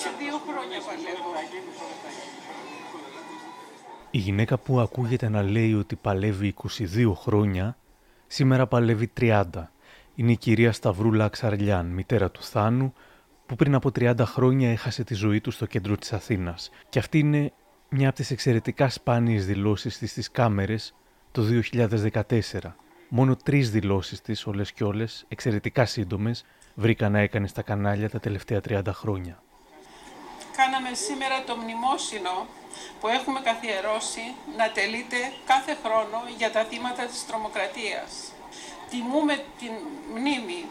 22 χρόνια παλεύω. Η γυναίκα που ακούγεται να λέει ότι παλεύει 22 χρόνια, σήμερα παλεύει 30. Είναι η κυρία Σταυρούλα Αξαρλιάν, μητέρα του Θάνου, που πριν από 30 χρόνια έχασε τη ζωή του στο κέντρο της Αθήνας. Και αυτή είναι μια από τις εξαιρετικά σπάνιες δηλώσεις της στις κάμερες το 2014. Μόνο τρεις δηλώσεις της, όλες και όλες, εξαιρετικά σύντομες, βρήκα να έκανε στα κανάλια τα τελευταία 30 χρόνια. Κάναμε σήμερα το μνημόσυνο που έχουμε καθιερώσει να τελείται κάθε χρόνο για τα θύματα της τρομοκρατίας. Τιμούμε την μνήμη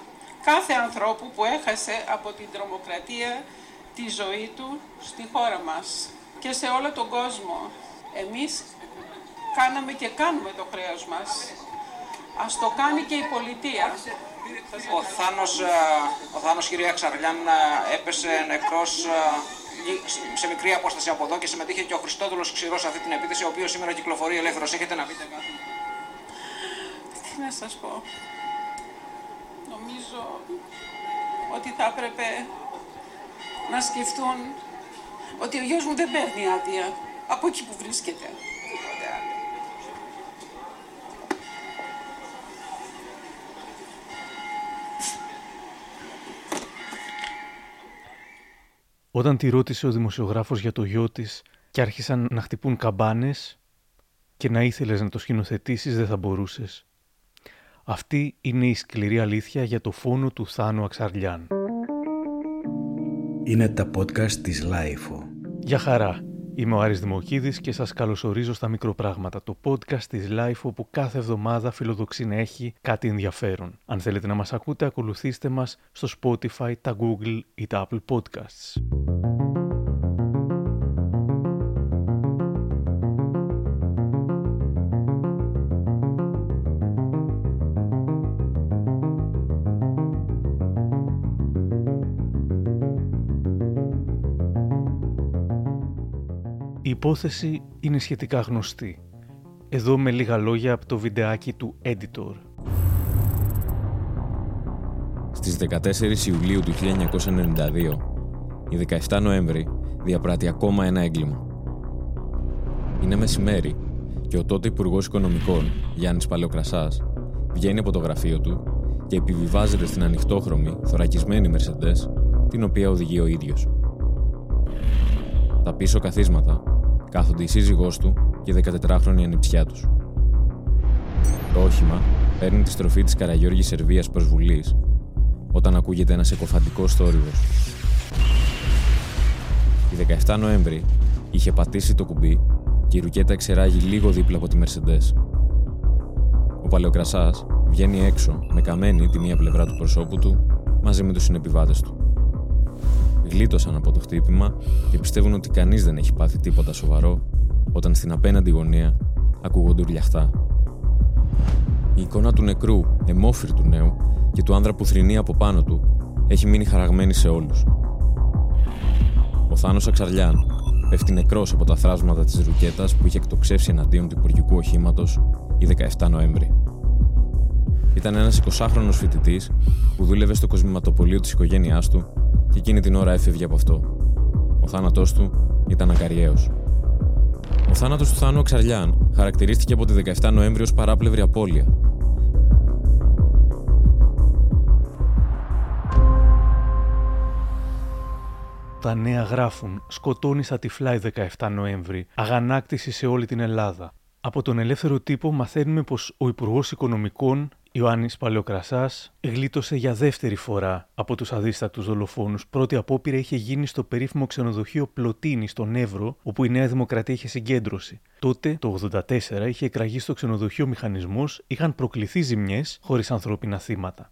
κάθε ανθρώπου που έχασε από την τρομοκρατία τη ζωή του στη χώρα μας και σε όλο τον κόσμο. Εμείς κάναμε και κάνουμε το χρέος μας. Ας το κάνει και η πολιτεία. Ο Θάνος, ε, ο Θάνος κυρία Ξαρλιάν ε, έπεσε νεκρός ε, σε μικρή απόσταση από εδώ και συμμετείχε και ο Χριστόδουλος Ξηρός σε αυτή την επίθεση, ο οποίος σήμερα κυκλοφορεί ελεύθερος. Έχετε να πείτε κάτι; Τι να σας πω. Νομίζω ότι θα έπρεπε να σκεφτούν ότι ο γιος μου δεν παίρνει άδεια από εκεί που βρίσκεται. Όταν τη ρώτησε ο δημοσιογράφος για το γιο της και άρχισαν να χτυπούν καμπάνες και να ήθελες να το σκηνοθετήσεις δεν θα μπορούσες. Αυτή είναι η σκληρή αλήθεια για το φόνο του Θάνου Αξαρλιάν. Είναι τα podcast της LiFO. Γεια χαρά. Είμαι ο Άρης Δημοκίδης και σας καλωσορίζω στα Μικροπράγματα, το podcast της LiFO που κάθε εβδομάδα φιλοδοξεί να έχει κάτι ενδιαφέρον. Αν θέλετε να μας ακούτε, ακολουθήστε μας στο Spotify, τα Google ή τα Apple Podcasts. Υπόθεση είναι σχετικά γνωστή. Εδώ με λίγα λόγια από το βιντεάκι του Editor. Στις 14 Ιουλίου του 1992, η 17 Νοέμβρη διαπράττει ακόμα ένα έγκλημα. Είναι μεσημέρι και ο τότε Υπουργός Οικονομικών, Γιάννης Παλαιοκρασάς, βγαίνει από το γραφείο του και επιβιβάζεται στην ανοιχτόχρωμη, θωρακισμένη Mercedes, την οποία οδηγεί ο ίδιος. Τα πίσω καθίσματα κάθονται η σύζυγός του και η 14χρονη ανιψιά τους. Το όχημα παίρνει τη στροφή της Καραγιώργης Σερβίας προς Βουλής όταν ακούγεται ένας εκοφαντικός θόρυβος. Η 17 Νοέμβρη είχε πατήσει το κουμπί και η ρουκέτα εξεράγει λίγο δίπλα από τη Mercedes. Ο Παλαιοκρασάς βγαίνει έξω με καμένη τη μία πλευρά του προσώπου του μαζί με τους συνεπιβάτες του γλίτωσαν από το χτύπημα και πιστεύουν ότι κανείς δεν έχει πάθει τίποτα σοβαρό όταν στην απέναντι γωνία ακούγονται ουρλιαχτά. Η εικόνα του νεκρού, του νέου και του άνδρα που θρυνεί από πάνω του έχει μείνει χαραγμένη σε όλους. Ο Θάνος Αξαρλιάν πέφτει νεκρός από τα θράσματα της ρουκέτας που είχε εκτοξεύσει εναντίον του Υπουργικού Οχήματος η 17 Νοέμβρη. Ήταν ένας 20χρονο φοιτητής που δούλευε στο κοσμηματοπολείο της οικογένειάς του και εκείνη την ώρα έφευγε από αυτό. Ο θάνατός του ήταν ακαριαίος. Ο θάνατος του Θάνου Αξαρλιάν χαρακτηρίστηκε από τη 17 Νοέμβρη ως παράπλευρη απώλεια. Τα νέα γράφουν «Σκοτώνει στα τυφλά 17 Νοέμβρη, αγανάκτηση σε όλη την Ελλάδα». Από τον ελεύθερο τύπο μαθαίνουμε πως ο Υπουργός Οικονομικών Ιωάννης Παλαιοκρασάς γλίτωσε για δεύτερη φορά από τους αδίστατους δολοφόνους. Πρώτη απόπειρα είχε γίνει στο περίφημο ξενοδοχείο Πλωτίνη στον Εύρο, όπου η Νέα Δημοκρατία είχε συγκέντρωση. Τότε, το 1984, είχε εκραγεί στο ξενοδοχείο μηχανισμός, είχαν προκληθεί ζημιές χωρίς ανθρώπινα θύματα.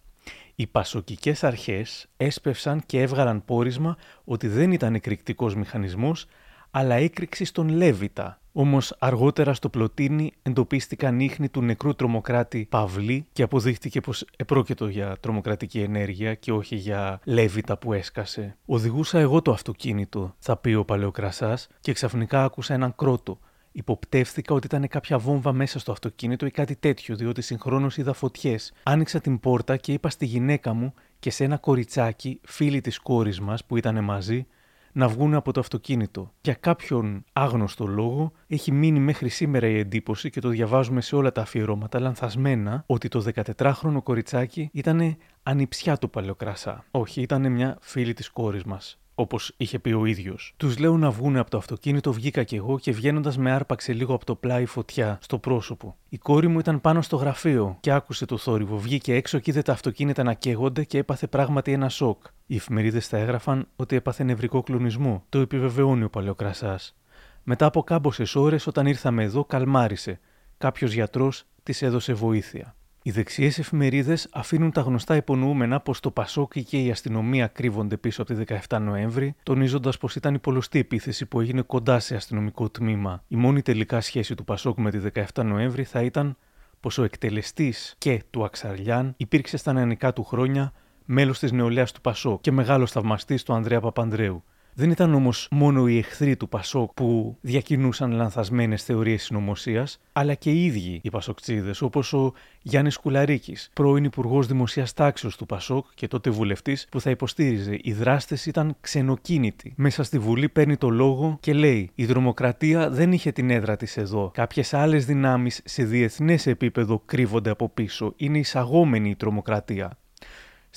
Οι πασοκικές αρχές έσπευσαν και έβγαλαν πόρισμα ότι δεν ήταν εκρηκτικός μηχανισμός, αλλά έκρηξη στον Λέβητα, Όμως αργότερα στο πλωτίνι εντοπίστηκαν ίχνη του νεκρού τρομοκράτη Παυλή και αποδείχτηκε πως επρόκειτο για τρομοκρατική ενέργεια και όχι για λέβητα που έσκασε. Οδηγούσα εγώ το αυτοκίνητο, θα πει ο Παλαιοκρασάς, και ξαφνικά άκουσα έναν κρότο. Υποπτεύθηκα ότι ήταν κάποια βόμβα μέσα στο αυτοκίνητο ή κάτι τέτοιο, διότι συγχρόνως είδα φωτιές. Άνοιξα την πόρτα και είπα στη γυναίκα μου και σε ένα κοριτσάκι, φίλη της κόρης μας που ήταν μαζί, να βγουν από το αυτοκίνητο. Για κάποιον άγνωστο λόγο έχει μείνει μέχρι σήμερα η εντύπωση και το διαβάζουμε σε όλα τα αφιερώματα λανθασμένα ότι το 14χρονο κοριτσάκι ήταν ανιψιά του Παλαιοκρασά. Όχι, ήταν μια φίλη της κόρης μας όπως είχε πει ο ίδιος. Τους λέω να βγουν από το αυτοκίνητο, βγήκα κι εγώ και βγαίνοντας με άρπαξε λίγο από το πλάι φωτιά στο πρόσωπο. Η κόρη μου ήταν πάνω στο γραφείο και άκουσε το θόρυβο. Βγήκε έξω και είδε τα αυτοκίνητα να καίγονται και έπαθε πράγματι ένα σοκ. Οι εφημερίδες θα έγραφαν ότι έπαθε νευρικό κλονισμό. Το επιβεβαιώνει ο Παλαιοκρασάς. Μετά από κάμποσες ώρες, όταν ήρθαμε εδώ, καλμάρισε. Κάποιος γιατρός της έδωσε βοήθεια. Οι δεξιές εφημερίδες αφήνουν τα γνωστά υπονοούμενα πως το Πασόκ και η αστυνομία κρύβονται πίσω από τη 17 Νοέμβρη, τονίζοντας πως ήταν η πολλωστή επίθεση που έγινε κοντά σε αστυνομικό τμήμα. Η μόνη τελικά σχέση του Πασόκ με τη 17 Νοέμβρη θα ήταν πως ο εκτελεστής και του Αξαριάν υπήρξε στα νεανικά του χρόνια μέλος της νεολαίας του Πασόκ και μεγάλος θαυμαστής του Ανδρέα Παπανδρέου. Δεν ήταν όμως μόνο οι εχθροί του Πασόκ που διακινούσαν λανθασμένες θεωρίες συνωμοσίας, αλλά και οι ίδιοι οι Πασοκτσίδες, όπως ο Γιάννης Κουλαρίκης, πρώην Υπουργός Δημοσίας Τάξεως του Πασόκ και τότε βουλευτής, που θα υποστήριζε οι δράστες ήταν ξενοκίνητοι. Μέσα στη Βουλή παίρνει το λόγο και λέει: Η δρομοκρατία δεν είχε την έδρα της εδώ. Κάποιες άλλες δυνάμεις σε διεθνές επίπεδο κρύβονται από πίσω. Είναι εισαγόμενη η τρομοκρατία.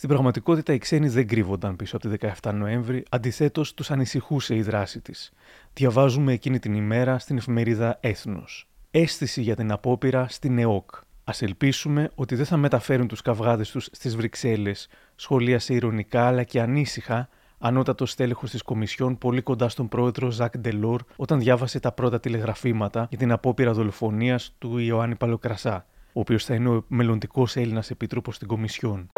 Στην πραγματικότητα, οι ξένοι δεν κρύβονταν πίσω από τη 17 Νοέμβρη, αντιθέτως τους ανησυχούσε η δράση της. Διαβάζουμε εκείνη την ημέρα στην εφημερίδα Έθνος. Αίσθηση για την απόπειρα στην ΕΟΚ. Α ελπίσουμε ότι δεν θα μεταφέρουν τους καυγάδες τους στις Βρυξέλλες, σχολίασε ηρωνικά αλλά και ανήσυχα ανώτατος στέλεχο της Κομισιόν πολύ κοντά στον πρόεδρο Ζακ Ντελόρ όταν διάβασε τα πρώτα τηλεγραφήματα για την απόπειρα δολοφονίας του Ιωάννη Παλοκρασά, ο οποίος θα είναι ο μελλοντικός Έλληνας επίτροπος στην Κομισιόν.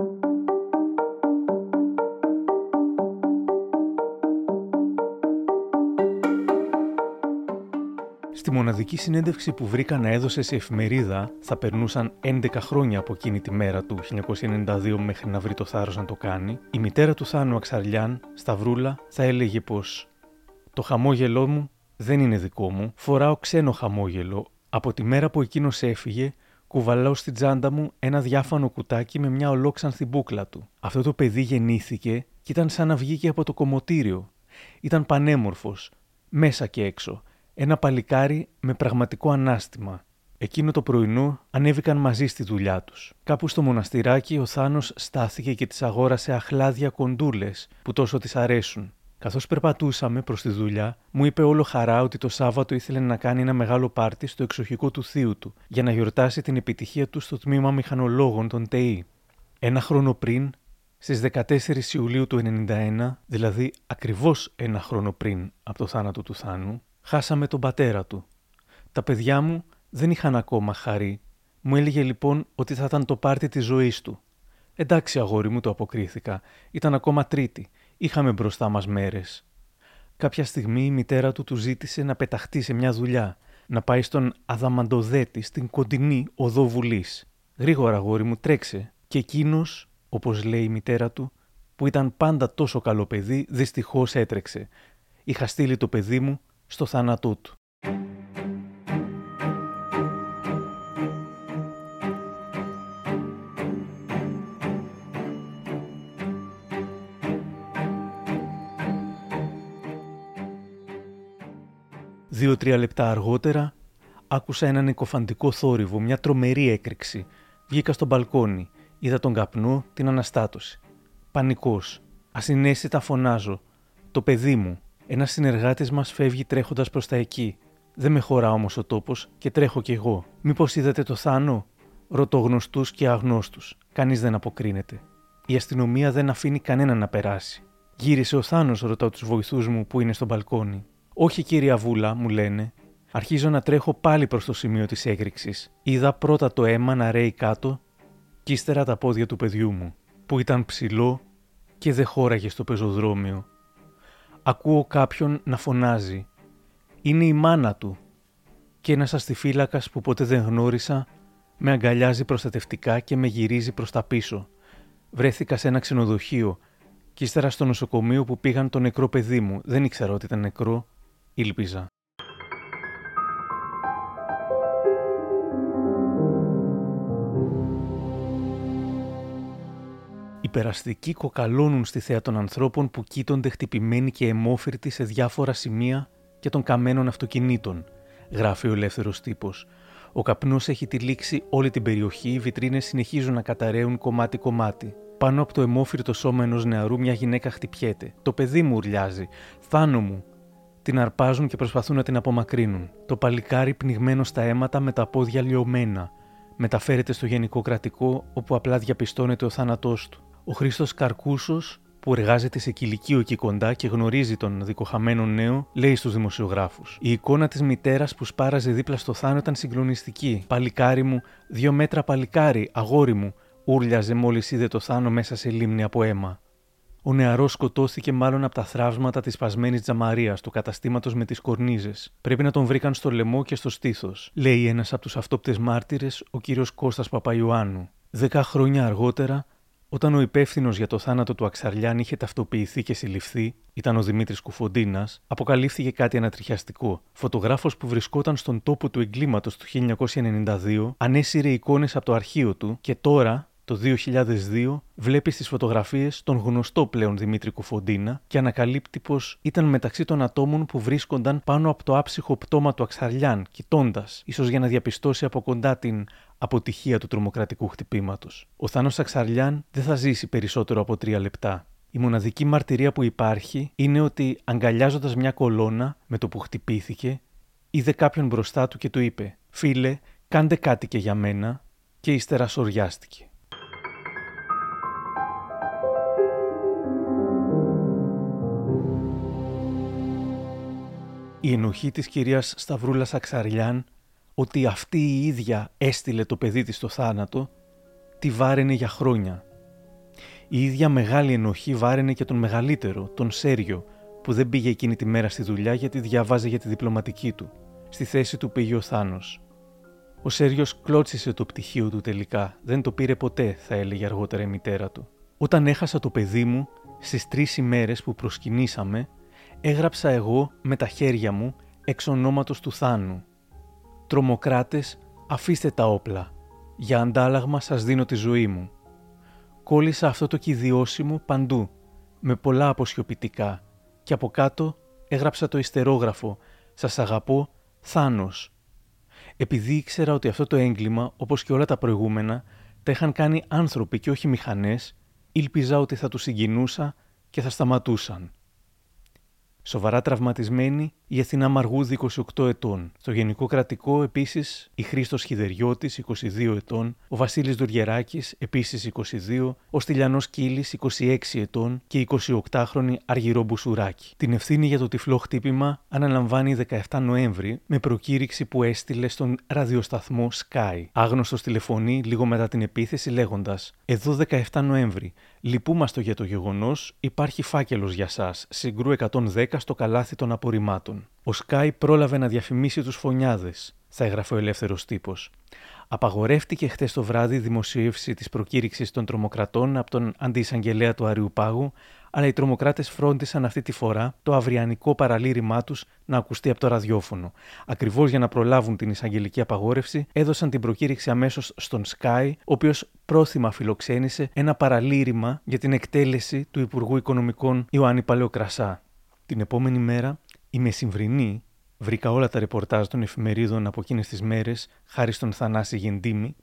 Στη μοναδική συνέντευξη που βρήκα να έδωσε σε εφημερίδα, θα περνούσαν 11 χρόνια από εκείνη τη μέρα του 1992 μέχρι να βρει το θάρρος να το κάνει, η μητέρα του Θάνου Αξαριάν, Σταυρούλα, θα έλεγε πως «Το χαμόγελό μου δεν είναι δικό μου, φοράω ξένο χαμόγελο. Από τη μέρα που εκείνος έφυγε, κουβαλάω στην τσάντα μου ένα διάφανο κουτάκι με μια ολόξανθη μπούκλα του. Αυτό το παιδί γεννήθηκε και ήταν σαν να βγήκε από το κομμωτήριο. Ήταν πανέμορφος, μέσα και έξω, ένα παλικάρι με πραγματικό ανάστημα. Εκείνο το πρωινό ανέβηκαν μαζί στη δουλειά τους. Κάπου στο μοναστηράκι ο Θάνος στάθηκε και τη αγόρασε αχλάδια κοντούλες που τόσο τη αρέσουν. Καθώς περπατούσαμε προς τη δουλειά, μου είπε όλο χαρά ότι το Σάββατο ήθελε να κάνει ένα μεγάλο πάρτι στο εξοχικό του θείου του για να γιορτάσει την επιτυχία του στο τμήμα μηχανολόγων των ΤΕΗ. Ένα χρόνο πριν, στις 14 Ιουλίου του 1991, δηλαδή ακριβώς ένα χρόνο πριν από το θάνατο του Θάνου, Χάσαμε τον πατέρα του. Τα παιδιά μου δεν είχαν ακόμα χαρή. Μου έλεγε λοιπόν ότι θα ήταν το πάρτι της ζωής του. Εντάξει, αγόρι μου, το αποκρίθηκα. Ήταν ακόμα τρίτη. Είχαμε μπροστά μας μέρες. Κάποια στιγμή η μητέρα του του ζήτησε να πεταχτεί σε μια δουλειά, να πάει στον Αδαμαντοδέτη στην κοντινή οδό Βουλής. Γρήγορα, αγόρι μου, τρέξε. Και εκείνος, όπως λέει η μητέρα του, που ήταν πάντα τόσο καλό παιδί, δυστυχώς έτρεξε. Είχα στείλει το παιδί μου στο θάνατό του. Δύο-τρία λεπτά αργότερα άκουσα έναν εκοφαντικό θόρυβο, μια τρομερή έκρηξη. Βγήκα στο μπαλκόνι, είδα τον καπνό, την αναστάτωση. Πανικός. Ασυναίσθητα φωνάζω. Το παιδί μου. Ένας συνεργάτης μας φεύγει τρέχοντας προς τα εκεί. Δεν με χωρά όμως ο τόπος και τρέχω κι εγώ. Μήπως είδατε το θάνο, ρωτώ γνωστούς και αγνώστους. Κανείς δεν αποκρίνεται. Η αστυνομία δεν αφήνει κανένα να περάσει. Γύρισε ο Θάνος, ρωτάω τους βοηθούς μου που είναι στο μπαλκόνι. Όχι, κύριε Βούλα, μου λένε. Αρχίζω να τρέχω πάλι προς το σημείο της έκρηξης. Είδα πρώτα το αίμα να ρέει κάτω και ύστερα τα πόδια του παιδιού μου, που ήταν ψηλό και δεν χώραγε στο πεζοδρόμιο ακούω κάποιον να φωνάζει. Είναι η μάνα του. Και ένας αστιφύλακας που ποτέ δεν γνώρισα με αγκαλιάζει προστατευτικά και με γυρίζει προς τα πίσω. Βρέθηκα σε ένα ξενοδοχείο και ύστερα στο νοσοκομείο που πήγαν το νεκρό παιδί μου. Δεν ήξερα ότι ήταν νεκρό. Ήλπιζα. Περαστικοί κοκαλώνουν στη θέα των ανθρώπων που κοίτονται χτυπημένοι και αιμόφυρτοι σε διάφορα σημεία και των καμένων αυτοκινήτων, γράφει ο ελεύθερος τύπος. Ο καπνός έχει τυλίξει όλη την περιοχή, οι βιτρίνες συνεχίζουν να καταραίουν κομμάτι-κομμάτι. Πάνω από το αιμόφυρτο σώμα ενός νεαρού μια γυναίκα χτυπιέται. Το παιδί μου ουρλιάζει. Θάνο μου. Την αρπάζουν και προσπαθούν να την απομακρύνουν. Το παλικάρι πνιγμένο στα αίματα με τα πόδια λιωμένα. Μεταφέρεται στο γενικό κρατικό, όπου απλά διαπιστώνεται ο θάνατός του. Ο Χρήστος Καρκούσος, που εργάζεται σε κηλικείο εκεί κοντά και γνωρίζει τον δικοχαμένο νέο, λέει στους δημοσιογράφους: Η εικόνα της μητέρας που σπάραζε δίπλα στο θάνο ήταν συγκλονιστική. Παλικάρι μου, δύο μέτρα παλικάρι, αγόρι μου, ούρλιαζε μόλις είδε το θάνο μέσα σε λίμνη από αίμα. Ο νεαρός σκοτώθηκε μάλλον από τα θραύσματα της σπασμένης τζαμαρίας του καταστήματος με τις κορνίζες. Πρέπει να τον βρήκαν στο λαιμό και στο στήθος, λέει ένας από τους αυτόπτες μάρτυρες, ο κύριος Κώστας Παπαϊωάννου. Δέκα χρόνια αργότερα, όταν ο υπεύθυνος για το θάνατο του Αξαριάν είχε ταυτοποιηθεί και συλληφθεί, ήταν ο Δημήτρης Κουφοντίνας, αποκαλύφθηκε κάτι ανατριχιαστικό. Φωτογράφος που βρισκόταν στον τόπο του εγκλήματος του 1992 ανέσυρε εικόνες από το αρχείο του και τώρα το 2002 βλέπεις στις φωτογραφίες τον γνωστό πλέον Δημήτρη Κουφοντίνα και ανακαλύπτει πως ήταν μεταξύ των ατόμων που βρίσκονταν πάνω από το άψυχο πτώμα του Αξαριάν, κοιτώντας, ίσως για να διαπιστώσει από κοντά την αποτυχία του τρομοκρατικού χτυπήματος. Ο Θάνος Αξαριάν δεν θα ζήσει περισσότερο από τρία λεπτά. Η μοναδική μαρτυρία που υπάρχει είναι ότι αγκαλιάζοντας μια κολόνα με το που χτυπήθηκε, είδε κάποιον μπροστά του και του είπε: Φίλε, κάντε κάτι και για μένα, και ύστερα σοριάστηκε. Η ενοχή της κυρίας Σταυρούλας Αξαριάν ότι αυτή η ίδια έστειλε το παιδί της στο θάνατο, τη βάραινε για χρόνια. Η ίδια μεγάλη ενοχή βάραινε και τον μεγαλύτερο, τον Σέριο, που δεν πήγε εκείνη τη μέρα στη δουλειά γιατί διαβάζε για τη διπλωματική του. Στη θέση του πήγε ο Θάνος. Ο Σέριος κλώτσισε το πτυχίο του τελικά, δεν το πήρε ποτέ, θα έλεγε αργότερα η μητέρα του. Όταν έχασα το παιδί μου, στις τρεις ημέρες που προσκυνήσαμε, έγραψα εγώ με τα χέρια μου εξ ονόματος του Θάνου. Τρομοκράτες, αφήστε τα όπλα. Για αντάλλαγμα σας δίνω τη ζωή μου. Κόλλησα αυτό το κυδιώσιμο παντού, με πολλά αποσιοποιητικά και από κάτω έγραψα το ιστερόγραφο «Σας αγαπώ, Θάνος». Επειδή ήξερα ότι αυτό το έγκλημα, όπως και όλα τα προηγούμενα, τα είχαν κάνει άνθρωποι και όχι μηχανές, ήλπιζα ότι θα τους συγκινούσα και θα σταματούσαν. Σοβαρά τραυματισμένη η Αθηνά Μαργούδη 28 ετών. Στο Γενικό Κρατικό επίσης η Χρήστος Χιδεριώτης 22 ετών, ο Βασίλης Δουριεράκη επίσης 22, ο Στυλιανός Κύλης 26 ετών και η 28χρονη Αργυρό Μπουσουράκη. Την ευθύνη για το τυφλό χτύπημα αναλαμβάνει 17 Νοέμβρη με προκήρυξη που έστειλε στον ραδιοσταθμό Sky. Άγνωστος τηλεφωνεί λίγο μετά την επίθεση λέγοντας: Εδώ 17 Νοέμβρη. Λυπούμαστε για το γεγονός, υπάρχει φάκελος για σας. Συγκρού 110 στο καλάθι των απορριμμάτων. Ο Σκάι πρόλαβε να διαφημίσει τους φωνιάδες, θα έγραφε ο ελεύθερος τύπος. Απαγορεύτηκε χθες το βράδυ η δημοσίευση της προκήρυξης των τρομοκρατών από τον αντιεισαγγελέα του Αριουπάγου, αλλά οι τρομοκράτες φρόντισαν αυτή τη φορά το αυριανικό παραλήρημά τους να ακουστεί από το ραδιόφωνο. Ακριβώς για να προλάβουν την εισαγγελική απαγόρευση, έδωσαν την προκήρυξη αμέσως στον Sky, ο οποίος πρόθυμα φιλοξένησε ένα παραλήρημα για την εκτέλεση του Υπουργού Οικονομικών Ιωάννη Παλαιοκρασά. Την επόμενη μέρα, η μεσημβρινή, βρήκα όλα τα ρεπορτάζ των εφημερίδων από εκείνες τις μέρες, χάρη στον Θανάση Γεντήμη,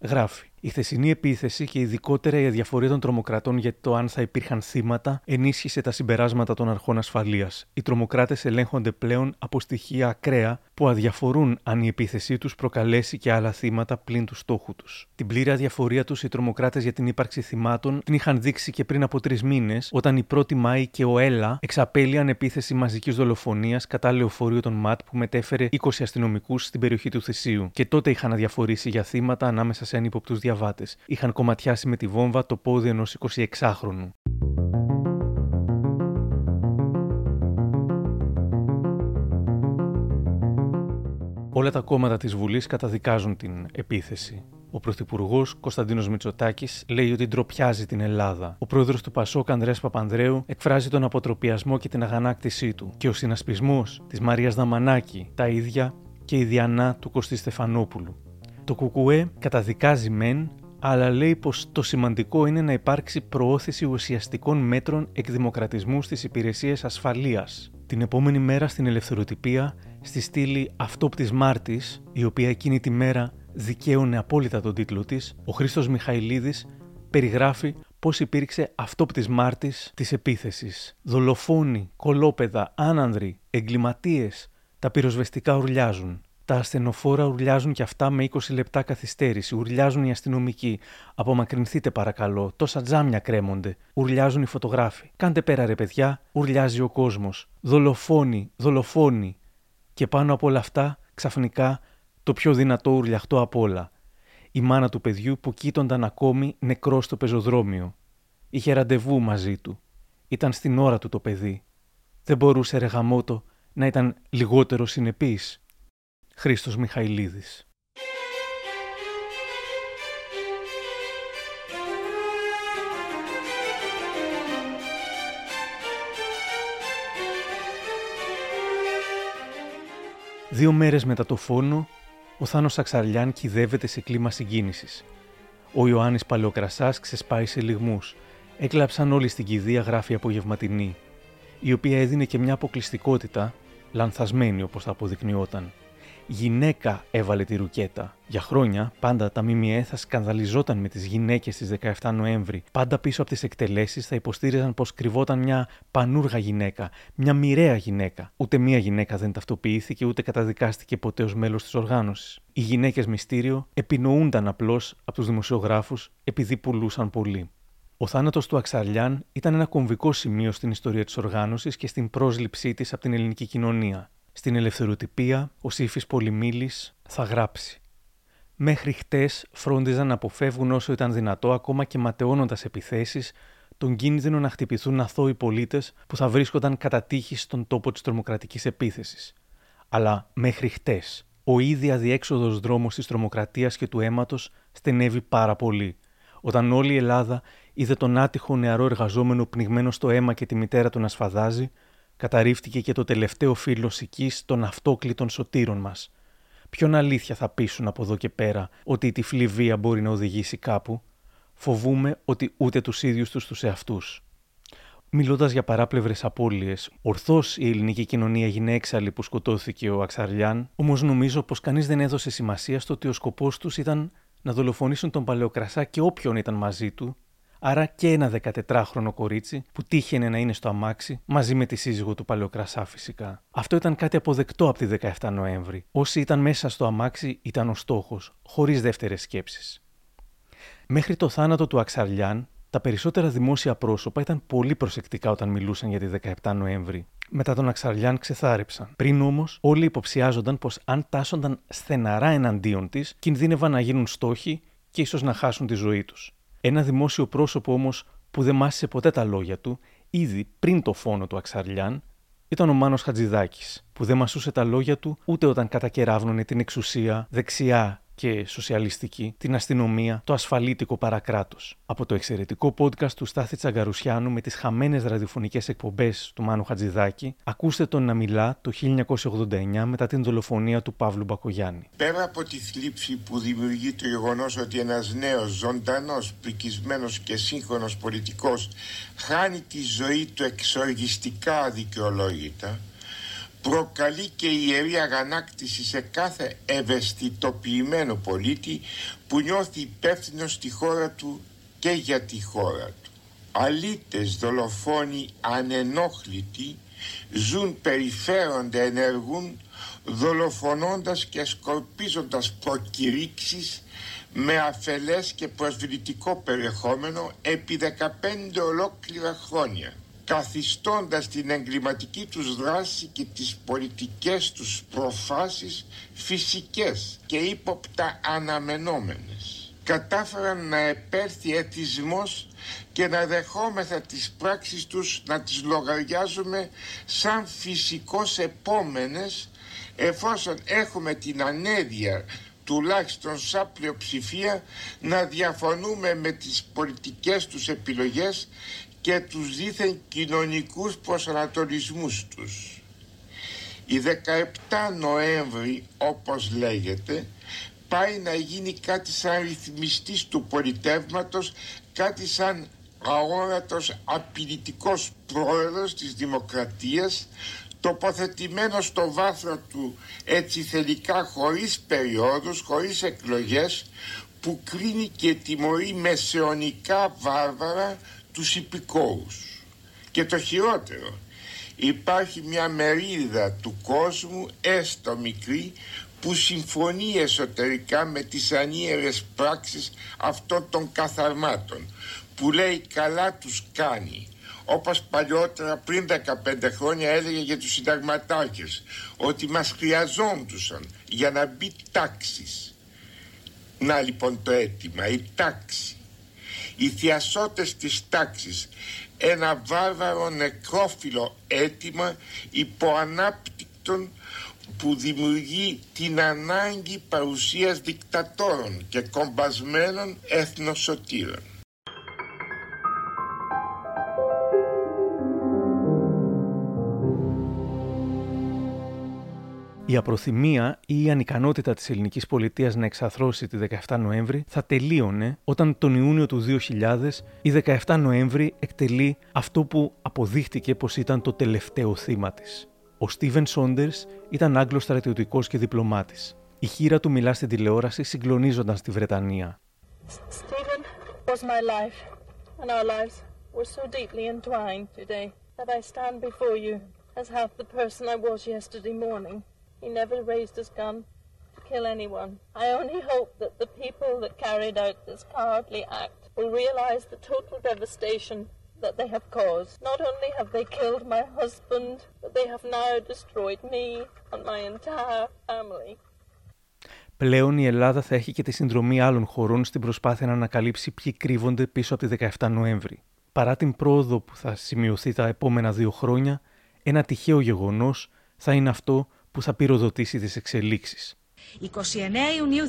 γράφει. Η χθεσινή επίθεση και ειδικότερα η αδιαφορία των τρομοκρατών για το αν θα υπήρχαν θύματα ενίσχυσε τα συμπεράσματα των αρχών ασφαλείας. Οι τρομοκράτες ελέγχονται πλέον από στοιχεία ακραία που αδιαφορούν αν η επίθεσή τους προκαλέσει και άλλα θύματα πλην του στόχου τους. Την πλήρη αδιαφορία τους οι τρομοκράτες για την ύπαρξη θυμάτων την είχαν δείξει και πριν από τρεις μήνες, όταν η 1η Μάη και ο Έλα εξαπέλυαν επίθεση μαζικής δολοφονίας κατά λεωφορείο των ΜΑΤ που μετέφερε 20 αστυνομικούς στην περιοχή του Θησίου. Και τότε είχαν αδιαφορήσει για θύματα ανάμεσα σε ανύποπτους διαβάτε είχαν κομματιάσει με τη βόμβα το πόδι ενός 26χρονου. Όλα τα κόμματα της Βουλής καταδικάζουν την επίθεση. Ο Πρωθυπουργός Κωνσταντίνος Μητσοτάκης λέει ότι ντροπιάζει την Ελλάδα. Ο πρόεδρος του Πασόκ Ανδρέας Παπανδρέου εκφράζει τον αποτροπιασμό και την αγανάκτησή του. Και ο συνασπισμός της Μαρίας Δαμανάκη τα ίδια και η Διανά του Κωστή Στεφανόπουλου. Το Κουκουέ καταδικάζει μεν, αλλά λέει πως το σημαντικό είναι να υπάρξει προώθηση ουσιαστικών μέτρων εκδημοκρατισμού στις υπηρεσίες ασφαλείας. Την επόμενη μέρα στην ελευθεροτυπία, στη στήλη «Αυτόπτης Μάρτης», η οποία εκείνη τη μέρα δικαίωνε απόλυτα τον τίτλο της, ο Χρήστος Μιχαηλίδης περιγράφει πώς υπήρξε αυτόπτης μάρτης της επίθεσης. Δολοφόνοι, κολόπεδα, άνανδροι, εγκληματίες, τα πυροσβεστικά ουρλιάζουν. Τα ασθενοφόρα ουρλιάζουν και αυτά με 20 λεπτά καθυστέρηση. Ουρλιάζουν οι αστυνομικοί. Απομακρυνθείτε παρακαλώ. Τόσα τζάμια κρέμονται. Ουρλιάζουν οι φωτογράφοι. Κάντε πέρα ρε παιδιά. Ουρλιάζει ο κόσμος. Δολοφόνοι, δολοφόνοι. Και πάνω από όλα αυτά, ξαφνικά, το πιο δυνατό ουρλιαχτό απ' όλα. Η μάνα του παιδιού που κοίτονταν ακόμη νεκρό στο πεζοδρόμιο. Είχε ραντεβού μαζί του. Ήταν στην ώρα του το παιδί. Δεν μπορούσε ρε γαμότο να ήταν λιγότερο συνεπής. Χρήστος Μιχαηλίδης. Δύο μέρες μετά το φόνο, ο Θάνος Αξαριάν κυδεύεται σε κλίμα συγκίνησης. Ο Ιωάννης Παλαιοκρασάς ξεσπάει σε λιγμούς. Έκλαψαν όλοι στην κηδεία γράφει απογευματινή, η οποία έδινε και μια αποκλειστικότητα, λανθασμένη όπως θα αποδεικνυόταν γυναίκα έβαλε τη ρουκέτα. Για χρόνια, πάντα τα ΜΜΕ θα σκανδαλιζόταν με τις γυναίκες στις 17 Νοέμβρη. Πάντα πίσω από τις εκτελέσεις θα υποστήριζαν πως κρυβόταν μια πανούργα γυναίκα, μια μοιραία γυναίκα. Ούτε μία γυναίκα δεν ταυτοποιήθηκε ούτε καταδικάστηκε ποτέ ως μέλος της οργάνωσης. Οι γυναίκες μυστήριο επινοούνταν απλώς από τους δημοσιογράφους επειδή πουλούσαν πολύ. Ο θάνατος του Αξαρλιάν ήταν ένα κομβικό σημείο στην ιστορία της οργάνωσης και στην πρόσληψή της από την ελληνική κοινωνία. Στην ελευθεροτυπία, ο Σύφης Πολυμήλης θα γράψει. Μέχρι χτες φρόντιζαν να αποφεύγουν όσο ήταν δυνατό, ακόμα και ματαιώνοντας επιθέσεις, τον κίνδυνο να χτυπηθούν αθώοι πολίτες που θα βρίσκονταν κατά τύχης στον τόπο της τρομοκρατικής επίθεσης. Αλλά μέχρι χτες, ο ήδη αδιέξοδος δρόμος της τρομοκρατίας και του αίματος στενεύει πάρα πολύ, όταν όλη η Ελλάδα είδε τον άτυχο νεαρό εργαζόμενο πνιγμένο στο αίμα και τη μητέρα του να σφαδάζει, καταρρίφτηκε και το τελευταίο φύλλο σικής των αυτόκλητων σωτήρων μας. Ποιον αλήθεια θα πείσουν από εδώ και πέρα ότι η τυφλή βία μπορεί να οδηγήσει κάπου; Φοβούμε ότι ούτε τους ίδιους τους τους εαυτούς. Μιλώντας για παράπλευρες απώλειες, ορθώς η ελληνική κοινωνία έγινε έξαλλη που σκοτώθηκε ο Αξαρλιάν, όμως νομίζω πως κανείς δεν έδωσε σημασία στο ότι ο σκοπός τους ήταν να δολοφονήσουν τον Παλαιοκρασά και όποιον ήταν μαζί του άρα και ένα 14χρονο κορίτσι που τύχαινε να είναι στο αμάξι μαζί με τη σύζυγο του Παλαιοκρασά φυσικά. Αυτό ήταν κάτι αποδεκτό από τη 17 Νοέμβρη. Όσοι ήταν μέσα στο αμάξι ήταν ο στόχος, χωρίς δεύτερες σκέψεις. Μέχρι το θάνατο του Αξαρλιάν, τα περισσότερα δημόσια πρόσωπα ήταν πολύ προσεκτικά όταν μιλούσαν για τη 17 Νοέμβρη. Μετά τον Αξαρλιάν ξεθάρεψαν. Πριν όμως, όλοι υποψιάζονταν πως αν τάσσονταν στεναρά εναντίον της, κινδύνευαν να γίνουν στόχοι και ίσως να χάσουν τη ζωή τους. Ένα δημόσιο πρόσωπο όμως που δεν μάσησε ποτέ τα λόγια του, ήδη πριν το φόνο του Αξαρλιάν, ήταν ο Μάνος Χατζηδάκης, που δεν μασούσε τα λόγια του ούτε όταν κατακεράβνωνε την εξουσία δεξιά και σοσιαλιστική, την αστυνομία, το ασφαλίτικο παρακράτος. Από το εξαιρετικό podcast του Στάθη Τσαγκαρουσιάνου με τις χαμένες ραδιοφωνικές εκπομπές του Μάνου Χατζηδάκη, ακούστε τον να μιλά το 1989 μετά την δολοφονία του Παύλου Μπακογιάννη. Πέρα από τη θλίψη που δημιουργεί το γεγονός ότι ένας νέος, ζωντανός, πρικισμένο και σύγχρονος πολιτικός χάνει τη ζωή του εξοργιστικά αδικαιολόγητα, προκαλεί και ιερή αγανάκτηση σε κάθε ευαισθητοποιημένο πολίτη που νιώθει υπεύθυνο στη χώρα του και για τη χώρα του. Αλήτες, δολοφόνοι, ανενόχλητοι ζουν, περιφέρονται, ενεργούν δολοφονώντας και σκορπίζοντας προκηρύξεις με αφελές και προσβλητικό περιεχόμενο επί 15 ολόκληρα χρόνια καθιστώντας την εγκληματική τους δράση και τις πολιτικές τους προφάσεις φυσικές και ύποπτα αναμενόμενες. Κατάφεραν να επέρθει εθισμός και να δεχόμεθα τις πράξεις τους να τις λογαριάζουμε σαν φυσικώς επόμενες εφόσον έχουμε την ανέδεια τουλάχιστον σαν πλειοψηφία να διαφωνούμε με τις πολιτικές τους επιλογές και τους δίθεν κοινωνικούς προσανατολισμούς τους. Η 17 Νοέμβρη, όπως λέγεται, πάει να γίνει κάτι σαν ρυθμιστής του πολιτεύματος, κάτι σαν αόρατος απειλητικός πρόεδρος της δημοκρατίας, τοποθετημένο στο βάθρο του έτσι θελικά χωρίς περιόδους, χωρίς εκλογές, που κρίνει και τιμωρεί μεσαιωνικά βάρβαρα τους υπηκόους. Και το χειρότερο, υπάρχει μια μερίδα του κόσμου, έστω μικρή, που συμφωνεί εσωτερικά με τις ανίερες πράξεις αυτών των καθαρμάτων, που λέει καλά τους κάνει, όπως παλιότερα πριν 15 χρόνια έλεγε για τους συνταγματάρχες, ότι μας χρειαζόντουσαν για να μπει τάξης. Να λοιπόν το αίτημα, η τάξη. Οι θειασότες της τάξης ένα βάρβαρο νεκρόφιλο αίτημα υποανάπτυκτον που δημιουργεί την ανάγκη παρουσίας δικτατόρων και κομπασμένων εθνοσωτήρων. Η απροθυμία ή η ανικανότητα της ελληνικής πολιτείας να εξαθρώσει τη 17 Νοέμβρη θα τελείωνε όταν τον Ιούνιο του 2000 η 17 Νοέμβρη εκτελεί αυτό που αποδείχτηκε πως ήταν το τελευταίο θύμα της. Ο Στίβεν Σόντερς ήταν Άγγλος στρατιωτικός και διπλωμάτης. Η χείρα του μιλά στην τηλεόραση συγκλονίζονταν στη Βρετανία. Stephen was my life, and our lives were so deeply entwined today that I stand before you as half the person I was yesterday morning. He never raised his gun to kill anyone. I only hope that the people that carried out this cowardly act will realize the total devastation that they have caused. Not only have they killed my husband, but they have now destroyed me and my entire family. Πλέον η Ελλάδα θα έχει και τη συνδρομή άλλων χωρών στην προσπάθεια να ανακαλύψει ποιοι κρύβονται πίσω από τη 17 Νοέμβρη. Παρά την πρόοδο που θα σημειωθεί τα επόμενα δύο χρόνια, ένα τυχαίο γεγονός θα είναι αυτό που θα πυροδοτήσει τις εξελίξεις. 29 Ιουνίου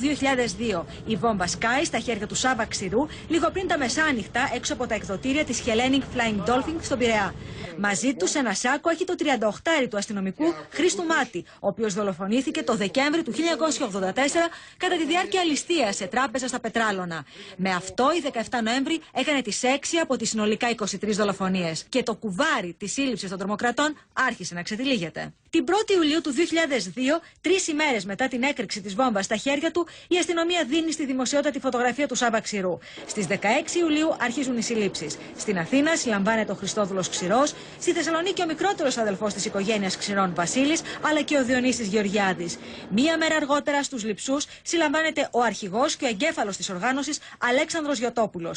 2002 η βόμβα σκάει στα χέρια του Σάβα Ξηρού λίγο πριν τα μεσάνυχτα έξω από τα εκδοτήρια της Hellenic Flying Dolphin στον Πειραιά. Μαζί τους σε ένα σάκο έχει το 38 του αστυνομικού Χρήστου Μάτι, ο οποίος δολοφονήθηκε το Δεκέμβρη του 1984 κατά τη διάρκεια ληστείας σε τράπεζα στα Πετράλωνα. Με αυτό η 17 Νοέμβρη έκανε τις 6 από τις συνολικά 23 δολοφονίες και το κουβάρι της σύλληψης των τρομοκρατών άρχισε να ξετυλίγεται. Την 1η Ιουλίου του 2002, τρεις ημέρες μετά την έκρηξη της βόμβας στα χέρια του, η αστυνομία δίνει στη δημοσιότητα τη φωτογραφία του Σάβα Ξηρού. Στις 16 Ιουλίου αρχίζουν οι συλλήψεις. Στην Αθήνα συλλαμβάνεται ο Χριστόδουλος Ξηρός, στη Θεσσαλονίκη ο μικρότερος αδελφός της οικογένειας Ξηρών Βασίλης, αλλά και ο Διονύσης Γεωργιάδης. Μία μέρα αργότερα στους λειψούς συλλαμβάνεται ο αρχηγός και ο εγκέφαλος της οργάνωσης Αλέξανδρος Γιωτόπουλο.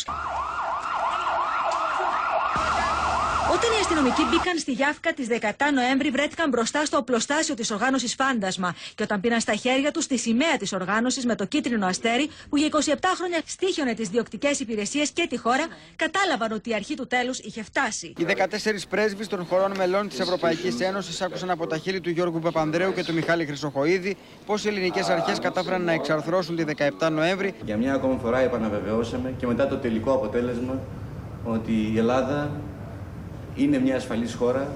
Όταν οι αστυνομικοί μπήκαν στη Γιάφκα τη 17 Νοέμβρη, βρέθηκαν μπροστά στο οπλοστάσιο της οργάνωσης Φάντασμα και όταν πήραν στα χέρια τους τη σημαία της οργάνωσης με το κίτρινο αστέρι που για 27 χρόνια στήχιονε τις διοκτικές υπηρεσίες και τη χώρα, κατάλαβαν ότι η αρχή του τέλους είχε φτάσει. Οι 14 πρέσβεις των χωρών μελών της Ευρωπαϊκής Ένωσης άκουσαν από τα χείλη του Γιώργου Παπανδρέου και του Μιχάλη Χρυσοχοίδη πώς οι ελληνικές αρχές κατάφεραν να εξαρθρώσουν τη 17 Νοέμβρη. Για μια ακόμα φορά επαναβεβαιώσαμε και μετά το τελικό αποτέλεσμα ότι η Ελλάδα είναι μια ασφαλής χώρα,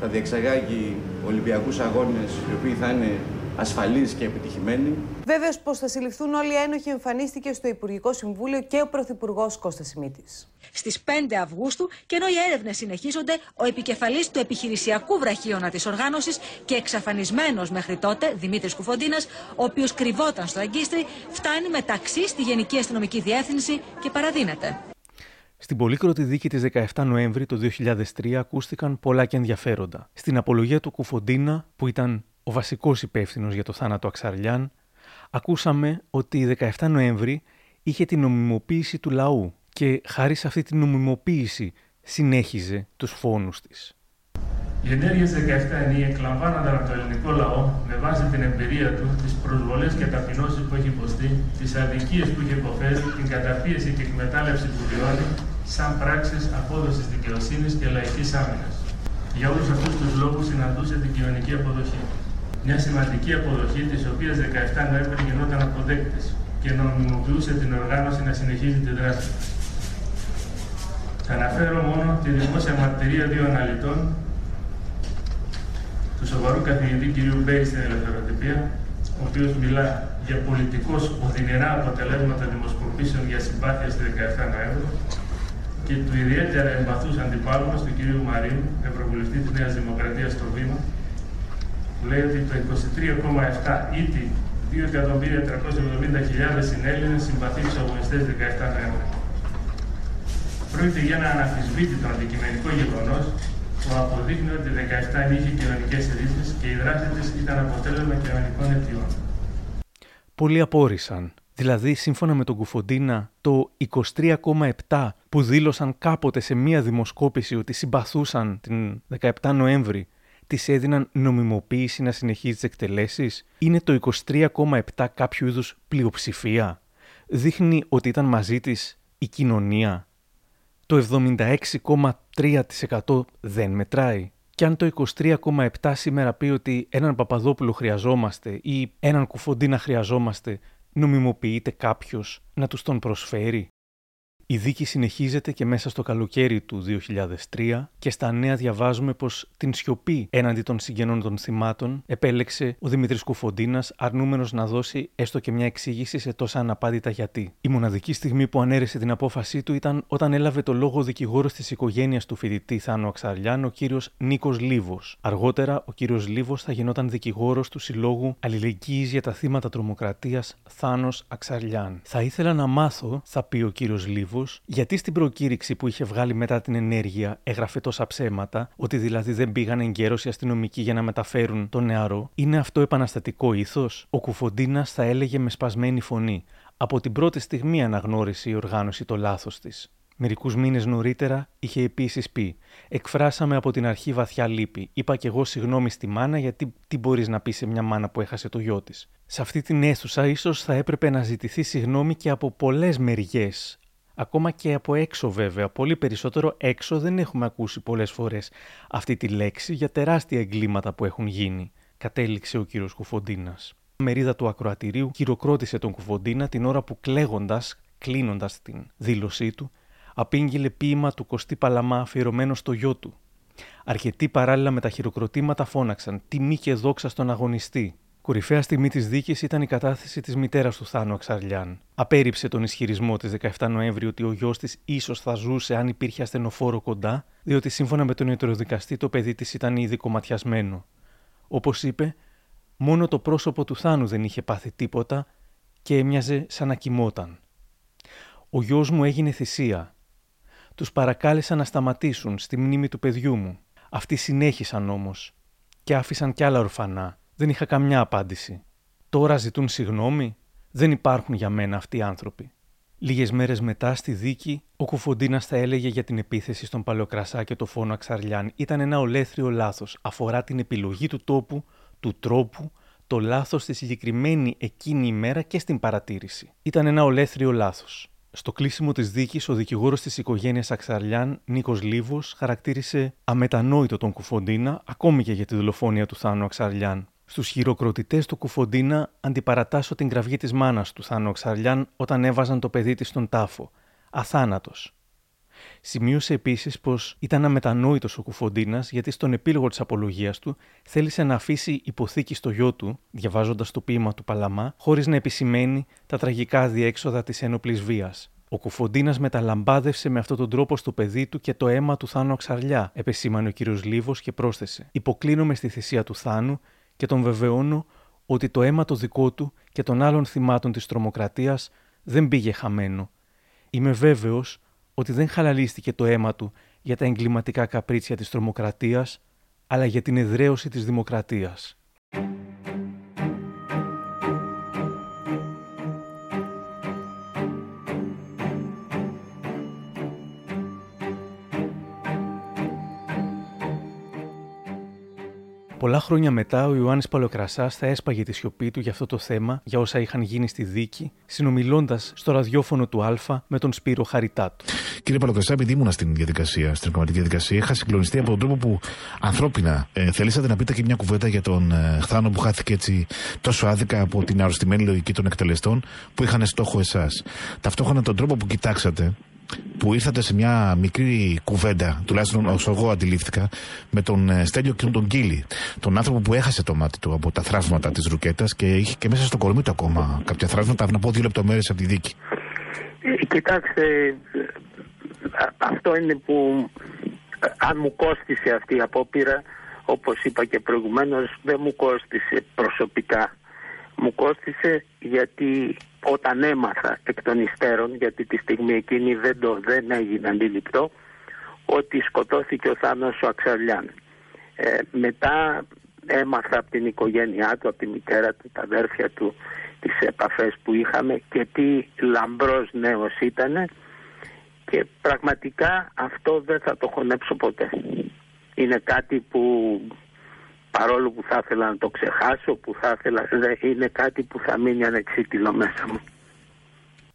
θα διεξαγάγει Ολυμπιακούς αγώνες οι οποίοι θα είναι ασφαλείς και επιτυχημένοι. Βέβαιος πως θα συλληφθούν όλοι οι ένοχοι εμφανίστηκε στο Υπουργικό Συμβούλιο και ο Πρωθυπουργός Κώστας Σιμίτης. Στις 5 Αυγούστου, και ενώ οι έρευνες συνεχίζονται, ο επικεφαλής του επιχειρησιακού βραχίωνα της οργάνωσης και εξαφανισμένος μέχρι τότε, Δημήτρης Κουφοντίνας, ο οποίος κρυβόταν στο αγκίστρι, φτάνει με ταξί στη Γενική Αστυνομική Διεύθυνση και παραδίνεται. Στην πολύκροτη δίκη της 17 Νοέμβρη το 2003 ακούστηκαν πολλά και ενδιαφέροντα. Στην απολογία του Κουφοντίνα, που ήταν ο βασικός υπεύθυνος για το θάνατο Αξαριάν, ακούσαμε ότι η 17 Νοέμβρη είχε την νομιμοποίηση του λαού και χάρη σε αυτή την νομιμοποίηση συνέχιζε τους φόνους της. Οι ενέργειες 17 ενή εκλαμβάνονταν από το ελληνικό λαό με βάση την εμπειρία του, τις προσβολές και ταπεινώσεις που έχει υποστεί, τις αδικίες που έχει υποφέρει, την καταπίεση και εκμετάλλευση που βιώνει, σαν πράξεις απόδοσης δικαιοσύνης και λαϊκής άμυνας. Για όλους αυτούς τους λόγους συναντούσε την κοινωνική αποδοχή. Μια σημαντική αποδοχή, της οποίας 17 Νοέμβρη γινόταν αποδέκτης και νομιμοποιούσε την οργάνωση να συνεχίζει τη δράση. Θα αναφέρω μόνο τη δημόσια μαρτυρία δύο αναλυτών του σοβαρού καθηγητή κ. Μπέι στην ελευθεροτυπία, ο οποίος μιλά για πολιτικώς οδυνηρά αποτελέσματα δημοσκοπήσεων για συμπάθεια στη 17 Νοέμβρη και του ιδιαίτερα εμπαθούς αντιπάλους μας, του κ. Μαρίνου, Ευρωβουλευτή της Νέας Δημοκρατίας στο Βήμα, που λέει ότι το 23,7 ήτι 2.370.000 συνέλληνες συμπαθεί τους αγωνιστές 17 Νοέμβρη. Πρόκειται για ένα αναφυσβήτητο αντικειμενικό γεγονός που αποδείχνει ότι 17 είχε κοινωνικές ειδήσεις και η δράση της ήταν αποτέλεσμα κοινωνικών αιτιών. Πολλοί απόρρισαν. Δηλαδή, σύμφωνα με τον Κουφοντίνα, το 23,7 που δήλωσαν κάποτε σε μία δημοσκόπηση ότι συμπαθούσαν την 17 Νοέμβρη, τη έδιναν νομιμοποίηση να συνεχίζει τις εκτελέσεις, είναι το 23,7 κάποιο είδους πλειοψηφία; Δείχνει ότι ήταν μαζί της η κοινωνία. Το 76,3% δεν μετράει. Και αν το 23,7 σήμερα πει ότι έναν Παπαδόπουλο χρειαζόμαστε ή έναν Κουφοντίνα χρειαζόμαστε, νομιμοποιείται κάποιος να τους τον προσφέρει; Η δίκη συνεχίζεται και μέσα στο καλοκαίρι του 2003 και στα νέα διαβάζουμε πως την σιωπή έναντι των συγγενών των θυμάτων επέλεξε ο Δημήτρης Κουφοντίνας αρνούμενος να δώσει έστω και μια εξήγηση σε τόσα αναπάντητα γιατί. Η μοναδική στιγμή που ανέρεσε την απόφασή του ήταν όταν έλαβε το λόγο ο δικηγόρος της οικογένειας του φοιτητή Θάνο Αξαριάν, ο κύριος Νίκος Λίβος. Αργότερα ο κύριος Λίβος θα γινόταν δικηγόρος του Συλλόγου Αλληλεγγύης για τα θύματα τρομοκρατίας Θάνος Αξαριάν. Θα ήθελα να μάθω, θα πει ο κύριος Λίβος, γιατί στην προκήρυξη που είχε βγάλει μετά την ενέργεια έγραφε τόσα ψέματα, ότι δηλαδή δεν πήγαν εγκαίρω οι αστυνομικοί για να μεταφέρουν τον νεαρό. Είναι αυτό επαναστατικό ήθος; Ο Κουφοντίνας θα έλεγε με σπασμένη φωνή. Από την πρώτη στιγμή αναγνώρισε η οργάνωση το λάθος της. Μερικούς μήνες νωρίτερα είχε επίσης πει: Εκφράσαμε από την αρχή βαθιά λύπη. Είπα κι εγώ συγγνώμη στη μάνα, γιατί τι μπορείς να πεις σε μια μάνα που έχασε το γιο της. Σε αυτή την αίθουσα, ίσως θα έπρεπε να ζητηθεί συγγνώμη και από πολλές μεριές ακόμα και από έξω βέβαια. Πολύ περισσότερο έξω δεν έχουμε ακούσει πολλές φορές αυτή τη λέξη για τεράστια εγκλήματα που έχουν γίνει, κατέληξε ο κύριος Κουφοντίνας. Η μερίδα του ακροατηρίου χειροκρότησε τον Κουφοντίνα την ώρα που κλαίγοντας, κλείνοντας την δήλωσή του, απήγγειλε ποίημα του Κωστή Παλαμά αφιερωμένο στο γιο του. Αρκετοί παράλληλα με τα χειροκροτήματα φώναξαν «Τιμή και δόξα στον αγωνιστή», Κορυφαία στιγμή της δίκης ήταν η κατάθεση της μητέρας του Θάνου Αξαρλιάν. Απέριψε τον ισχυρισμό της 17 Νοέμβρη ότι ο γιος της ίσως θα ζούσε αν υπήρχε ασθενοφόρο κοντά, διότι σύμφωνα με τον ιατροδικαστή το παιδί της ήταν ήδη κομματιασμένο. Όπως είπε, μόνο το πρόσωπο του Θάνου δεν είχε πάθει τίποτα και έμοιαζε σαν να κοιμόταν. Ο γιος μου έγινε θυσία. Τους παρακάλεσα να σταματήσουν στη μνήμη του παιδιού μου. Αυτοί συνέχισαν όμως και άφησαν κι άλλα ορφανά δεν είχα καμιά απάντηση. Τώρα ζητούν συγγνώμη. Δεν υπάρχουν για μένα αυτοί οι άνθρωποι. Λίγες μέρες μετά, στη δίκη, ο Κουφοντίνας θα έλεγε για την επίθεση στον Παλαιοκρασά και το φόνο Αξαριάν ήταν ένα ολέθριο λάθος. Αφορά την επιλογή του τόπου, του τρόπου, το λάθος στη συγκεκριμένη εκείνη ημέρα και στην παρατήρηση. Ήταν ένα ολέθριο λάθος. Στο κλείσιμο της δίκης, ο δικηγόρος της οικογένειας Αξαριάν, Νίκος Λίβος, χαρακτήρισε αμετανόητο τον Κουφοντίνα, ακόμη και για τη δολοφόνια του Θάνου Αξαριάν. Στους χειροκροτητές του Κουφοντίνα αντιπαρατάσσω την κραυγή της μάνας του Θάνο Ξαρλιάν όταν έβαζαν το παιδί της στον τάφο. Αθάνατος. Σημείωσε επίσης πως ήταν αμετανόητος ο Κουφοντίνας γιατί στον επίλογο της απολογίας του θέλησε να αφήσει υποθήκη στο γιο του, διαβάζοντας το ποίημα του Παλαμά, χωρίς να επισημαίνει τα τραγικά διέξοδα της ένοπλης βίας. Ο Κουφοντίνας μεταλαμπάδευσε με αυτόν τον τρόπο στο παιδί του και το αίμα του Θάνου Αξαρλιά, επεσήμανε ο κ. Λίβος και πρόσθεσε. Υποκλίνομαι στη θυσία του Θάνου και τον βεβαιώνω ότι το αίμα το δικό του και των άλλων θυμάτων της τρομοκρατίας δεν πήγε χαμένο. Είμαι βέβαιος ότι δεν χαλαλίστηκε το αίμα του για τα εγκληματικά καπρίτσια της τρομοκρατίας, αλλά για την εδραίωση της δημοκρατίας. Πολλά χρόνια μετά, ο Ιωάννης Παλοκρασά θα έσπαγε τη σιωπή του για αυτό το θέμα, για όσα είχαν γίνει στη δίκη, συνομιλώντας στο ραδιόφωνο του Α με τον Σπύρο Χαριτάτο. Κύριε Παλοκρασά, επειδή ήμουνα στην διαδικασία, στην κομματική διαδικασία, είχα συγκλονιστεί από τον τρόπο που ανθρώπινα ε, θελήσατε να πείτε και μια κουβέντα για τον ε, Χθάνο που χάθηκε έτσι τόσο άδικα από την αρρωστημένη λογική των εκτελεστών που είχαν στόχο εσάς. Ταυτόχρονα τον τρόπο που κοιτάξατε που ήρθατε σε μια μικρή κουβέντα, τουλάχιστον όσο εγώ αντιλήφθηκα, με τον ε, Στέλιο και τον Κίλι. Τον άνθρωπο που έχασε το μάτι του από τα θράσματα της Ρουκέτας και είχε και μέσα στο κορμί του ακόμα κάποια θράσματα. Να πω δύο λεπτομέρειες από τη δίκη. Ε, κοιτάξτε, αυτό είναι που αν μου κόστησε αυτή η απόπειρα, όπως είπα και προηγουμένως, δεν μου κόστησε προσωπικά. Μου κόστησε γιατί όταν έμαθα εκ των υστέρων, γιατί τη στιγμή εκείνη δεν, το, δεν έγινε αντιληπτό, ότι σκοτώθηκε ο Θάνος ο Αξαλιάν. Ε, μετά έμαθα από την οικογένειά του, από τη μητέρα του, τα αδέρφια του, τις επαφές που είχαμε και τι λαμπρός νέος ήτανε και πραγματικά αυτό δεν θα το χωνέψω ποτέ. Είναι κάτι που παρόλο που θα ήθελα να το ξεχάσω, που θα ήθελα, είναι κάτι που θα μείνει ανεξίτηλο μέσα μου.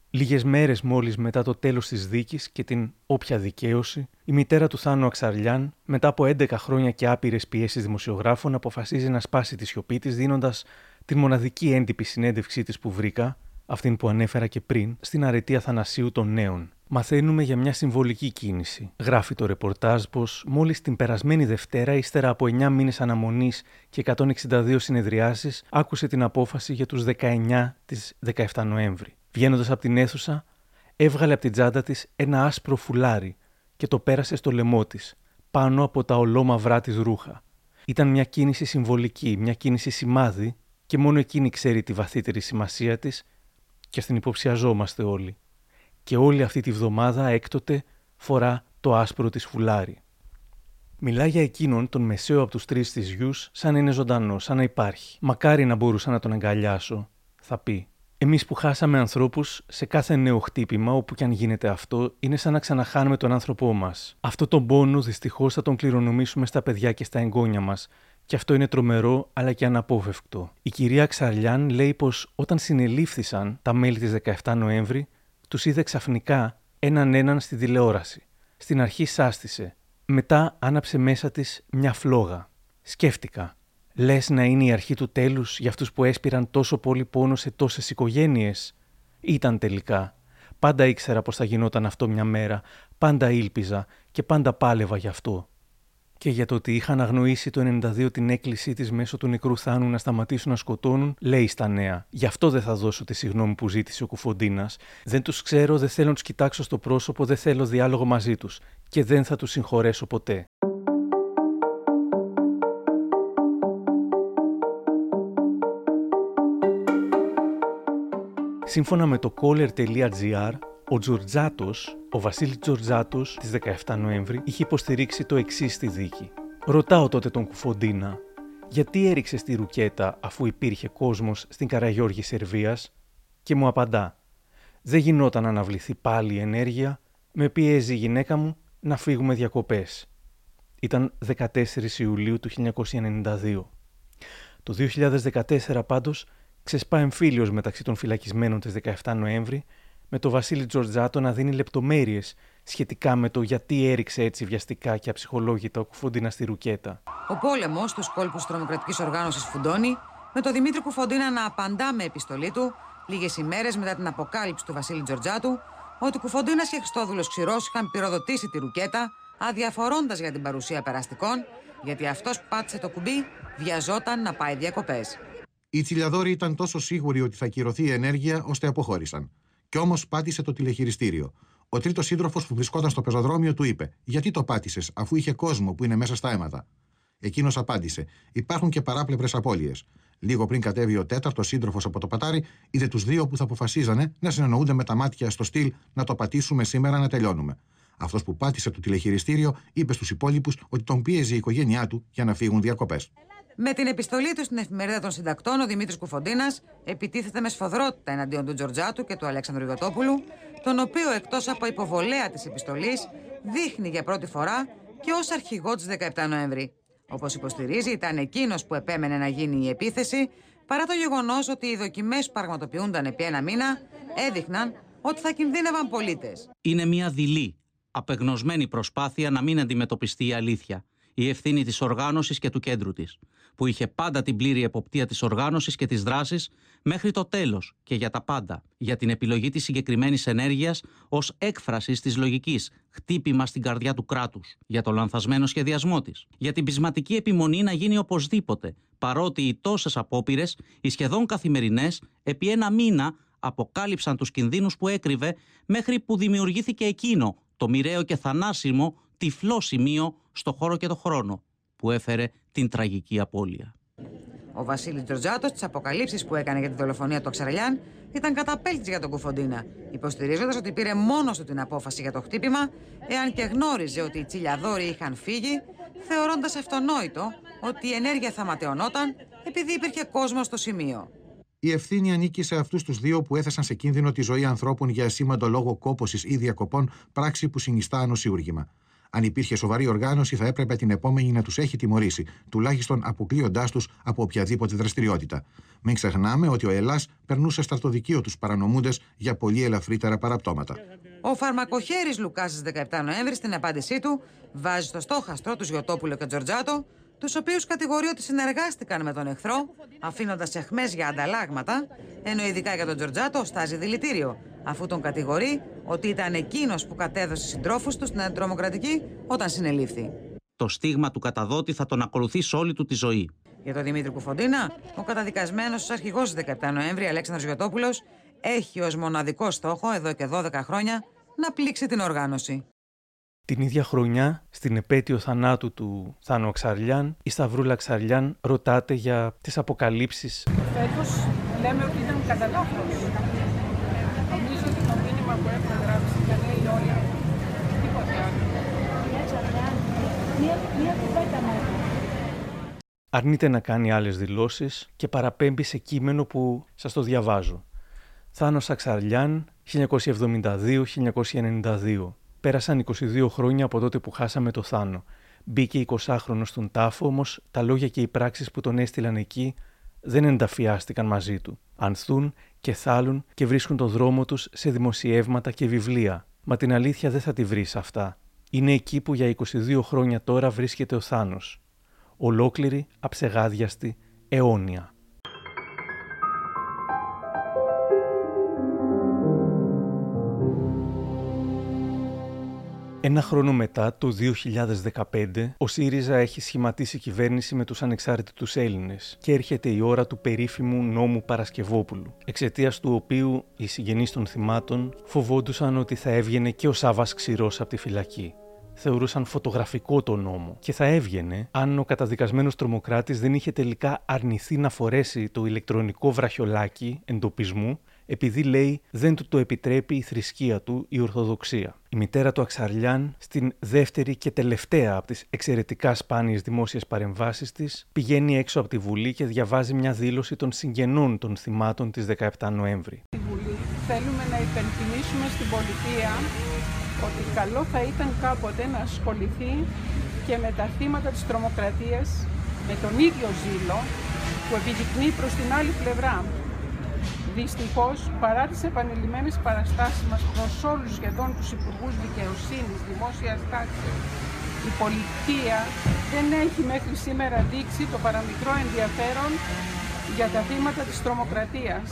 Λίγες μέρες μόλις μετά το τέλος της δίκης και την όποια δικαίωση, η μητέρα του Θάνου Αξαρλιάν, μετά από 11 χρόνια και άπειρες πιέσεις δημοσιογράφων, αποφασίζει να σπάσει τη σιωπή της, δίνοντας την μοναδική έντυπη συνέντευξή της που βρήκα, αυτήν που ανέφερα και πριν, στην αρετή Αθανασίου των Νέων. Μαθαίνουμε για μια συμβολική κίνηση. Γράφει το ρεπορτάζ πως μόλις την περασμένη Δευτέρα, ύστερα από 9 μήνες αναμονής και 162 συνεδριάσεις, άκουσε την απόφαση για τους 19 της 17 Νοέμβρη. Βγαίνοντας από την αίθουσα, έβγαλε από την τσάντα της ένα άσπρο φουλάρι και το πέρασε στο λαιμό της, πάνω από τα ολόμαυρά της ρούχα. Ήταν μια κίνηση συμβολική, μια κίνηση σημάδι και μόνο εκείνη ξέρει τη βαθύτερη σημασία της και στην υποψιαζόμαστε όλοι. Και όλη αυτή τη βδομάδα έκτοτε φορά το άσπρο της φουλάρι. Μιλά για εκείνον τον μεσαίο από τους τρεις της γιους σαν να είναι ζωντανό, σαν να υπάρχει. Μακάρι να μπορούσα να τον αγκαλιάσω, θα πει. Εμείς που χάσαμε ανθρώπους, σε κάθε νέο χτύπημα, όπου και αν γίνεται αυτό, είναι σαν να ξαναχάνουμε τον άνθρωπό μας. Αυτό τον πόνο δυστυχώς θα τον κληρονομήσουμε στα παιδιά και στα εγγόνια μας, και αυτό είναι τρομερό αλλά και αναπόφευκτο. Η κυρία Ξαρλιάν λέει πως όταν συνελήφθησαν τα μέλη της 17 Νοέμβρη, τους είδε ξαφνικά έναν έναν στη τηλεόραση. Στην αρχή σάστησε. Μετά άναψε μέσα της μια φλόγα. Σκέφτηκα. Λες να είναι η αρχή του τέλους για αυτούς που έσπηραν τόσο πολύ πόνο σε τόσες οικογένειες; Ήταν τελικά. Πάντα ήξερα πως θα γινόταν αυτό μια μέρα. Πάντα ήλπιζα και πάντα πάλευα γι' αυτό και για το ότι είχαν αγνοήσει το 92 την έκκλησή της μέσω του νεκρού θάνου να σταματήσουν να σκοτώνουν, λέει στα νέα. Γι' αυτό δεν θα δώσω τη συγνώμη που ζήτησε ο Κουφοντίνας. Δεν τους ξέρω, δεν θέλω να τους κοιτάξω στο πρόσωπο, δεν θέλω διάλογο μαζί τους. Και δεν θα τους συγχωρέσω ποτέ. Σύμφωνα με το caller.gr, ο Τζορτζάτος, ο Βασίλης Τζορτζάτος, της 17 Νοέμβρη, είχε υποστηρίξει το εξής στη δίκη. Ρωτάω τότε τον Κουφοντίνα, γιατί έριξε στη ρουκέτα αφού υπήρχε κόσμος στην Καραγιώργη Σερβίας, και μου απαντά, δεν γινόταν να αναβληθεί πάλι η ενέργεια, με πιέζει η γυναίκα μου να φύγουμε διακοπές. Ήταν 14 Ιουλίου του 1992. Το 2014 πάντως ξεσπά εμφύλιος μεταξύ των φυλακισμένων της 17 Νοέμβρη με τον Βασίλη Τζορτζάτο να δίνει λεπτομέρειες σχετικά με το γιατί έριξε έτσι βιαστικά και αψυχολόγητα ο Κουφοντίνα στη Ρουκέτα. Ο πόλεμος στους κόλπους τρομοκρατικής οργάνωσης Φουντώνη, με τον Δημήτρη Κουφοντίνα να απαντά με επιστολή του, λίγες ημέρες μετά την αποκάλυψη του Βασίλη Τζορτζάτου, ότι Κουφοντίνα και Χριστόδουλος Ξηρός είχαν πυροδοτήσει τη Ρουκέτα, αδιαφορώντας για την παρουσία περαστικών, γιατί αυτός που πάτησε το κουμπί βιαζόταν να πάει διακοπές. Οι τσιλιαδόροι ήταν τόσο σίγουροι ότι θα κυρωθεί η ενέργεια, ώστε αποχώρησαν. Κι όμως πάτησε το τηλεχειριστήριο. Ο τρίτος σύντροφος που βρισκόταν στο πεζοδρόμιο του είπε: Γιατί το πάτησες, αφού είχε κόσμο που είναι μέσα στα αίματα. Εκείνος απάντησε: Υπάρχουν και παράπλευρες απώλειες. Λίγο πριν κατέβει ο τέταρτος σύντροφος από το πατάρι, είδε τους δύο που θα αποφασίζανε να συνεννοούνται με τα μάτια στο στυλ να το πατήσουμε σήμερα να τελειώνουμε. Αυτός που πάτησε το τηλεχειριστήριο είπε στους υπόλοιπους ότι τον πίεζε η οικογένειά του για να φύγουν διακοπές. Με την επιστολή του στην εφημερίδα των συντακτών, ο Δημήτρης Κουφοντίνας επιτίθεται με σφοδρότητα εναντίον του Τζορτζάτου και του Αλέξανδρου Ιωτόπουλου, τον οποίο εκτός από υποβολέα της επιστολής δείχνει για πρώτη φορά και ως αρχηγό της 17 Νοέμβρη. Όπως υποστηρίζει, ήταν εκείνος που επέμενε να γίνει η επίθεση, παρά το γεγονός ότι οι δοκιμές που πραγματοποιούνταν επί ένα μήνα έδειχναν ότι θα κινδύνευαν πολίτες. Είναι μια δειλή, απεγνωσμένη προσπάθεια να μην αντιμετωπιστεί η αλήθεια η ευθύνη της οργάνωσης και του κέντρου της, που είχε πάντα την πλήρη εποπτεία της οργάνωσης και της δράσης μέχρι το τέλος και για τα πάντα, για την επιλογή της συγκεκριμένης ενέργειας ως έκφρασης της λογικής, χτύπημα στην καρδιά του κράτους, για το λανθασμένο σχεδιασμό της, για την πεισματική επιμονή να γίνει οπωσδήποτε, παρότι οι τόσες απόπειρες, οι σχεδόν καθημερινές, επί ένα μήνα αποκάλυψαν τους κινδύνους που έκρυβε μέχρι που δημιουργήθηκε εκείνο το μοιραίο και θανάσιμο τυφλό σημείο στο χώρο και το χρόνο που έφερε την τραγική απώλεια. Ο Βασίλης Τζορτζάτος, τις αποκαλύψεις που έκανε για τη δολοφονία του Αξαραλιάν, ήταν καταπέλτης για τον Κουφοντίνα, υποστηρίζοντας ότι πήρε μόνος του την απόφαση για το χτύπημα, εάν και γνώριζε ότι οι τσιλιαδόροι είχαν φύγει, θεωρώντας αυτονόητο ότι η ενέργεια θα ματαιωνόταν επειδή υπήρχε κόσμος στο σημείο. Η ευθύνη ανήκει σε αυτούς τους δύο που έθεσαν σε κίνδυνο τη ζωή ανθρώπων για ασήμαντο λόγο κόποση ή διακοπών, πράξη που συνιστά ανοσιούργημα. Αν υπήρχε σοβαρή οργάνωση, θα έπρεπε την επόμενη να τους έχει τιμωρήσει, τουλάχιστον αποκλείοντάς τους από οποιαδήποτε δραστηριότητα. Μην ξεχνάμε ότι ο Ελλά περνούσε στρατοδικείο τους παρανομούντες για πολύ ελαφρύτερα παραπτώματα. Ο φαρμακοχέρης Λουκά στι 17 Νοέμβρη στην απάντησή του βάζει στο στόχαστρο τους Γιωτόπουλο και Τζορτζάτο τους οποίους κατηγορεί ότι συνεργάστηκαν με τον εχθρό, αφήνοντας εχμέ για ανταλλάγματα, ενώ ειδικά για τον Τζορτζάτο στάζει δηλητήριο, αφού τον κατηγορεί ότι ήταν εκείνος που κατέδωσε συντρόφους του στην αντιτρομοκρατική όταν συνελήφθη. Το στίγμα του καταδότη θα τον ακολουθεί σε όλη του τη ζωή. Για τον Δημήτρη Κουφοντίνα, ο καταδικασμένος ως αρχηγός 17 Νοέμβρη, Αλέξανδρος Γιωτόπουλος, έχει ως μοναδικό στόχο εδώ και 12 χρόνια να πλήξει την οργάνωση. Την ίδια χρονιά, στην επέτειο θανάτου του Θάνο Αξαρλιάν, η Σταυρούλα Αξαρλιάν ρωτάτε για τις αποκαλύψεις. Φέτος λέμε ότι ήταν κατά λάθος. Νομίζω ότι το μήνυμα που έχουμε γράψει τα λέει όλα. Τίποτε άλλο. Αρνείται να κάνει άλλες δηλώσεις και παραπέμπει σε κείμενο που σας το διαβάζω. Θάνος Αξαρλιάν, 1972-1992 Πέρασαν 22 χρόνια από τότε που χάσαμε το Θάνο. Μπήκε 20χρονο στον τάφο, όμως τα λόγια και οι πράξεις που τον έστειλαν εκεί δεν ενταφιάστηκαν μαζί του. Ανθούν και θάλουν και βρίσκουν το δρόμο τους σε δημοσιεύματα και βιβλία. Μα την αλήθεια δεν θα τη βρεις αυτά. Είναι εκεί που για 22 χρόνια τώρα βρίσκεται ο Θάνος. Ολόκληρη, αψεγάδιαστη, αιώνια. Ένα χρόνο μετά, το 2015, ο ΣΥΡΙΖΑ έχει σχηματίσει κυβέρνηση με τους ανεξάρτητους Έλληνες και έρχεται η ώρα του περίφημου νόμου Παρασκευόπουλου, εξαιτίας του οποίου οι συγγενείς των θυμάτων φοβόντουσαν ότι θα έβγαινε και ο Σάβας Ξηρός από τη φυλακή. Θεωρούσαν φωτογραφικό το νόμο και θα έβγαινε αν ο καταδικασμένος τρομοκράτης δεν είχε τελικά αρνηθεί να φορέσει το ηλεκτρονικό βραχιολάκι εντοπισμού επειδή λέει δεν του το επιτρέπει η θρησκεία του, η Ορθοδοξία. Η μητέρα του Αξαρλιάν, στην δεύτερη και τελευταία από τις εξαιρετικά σπάνιες δημόσιες παρεμβάσεις της, πηγαίνει έξω από τη Βουλή και διαβάζει μια δήλωση των συγγενών των θυμάτων της 17 Νοέμβρη. Στη Βουλή θέλουμε να υπενθυμίσουμε στην πολιτεία ότι καλό θα ήταν κάποτε να ασχοληθεί και με τα θύματα της τρομοκρατίας με τον ίδιο ζήλο που επιδεικνύει προς την άλλη πλευρά Δυστυχώς, παρά τις επανειλημμένες παραστάσεις μας προς όλους σχεδόν τους υπουργούς δικαιοσύνης, δημόσιας τάξης, η πολιτεία δεν έχει μέχρι σήμερα δείξει το παραμικρό ενδιαφέρον για τα θύματα της τρομοκρατίας.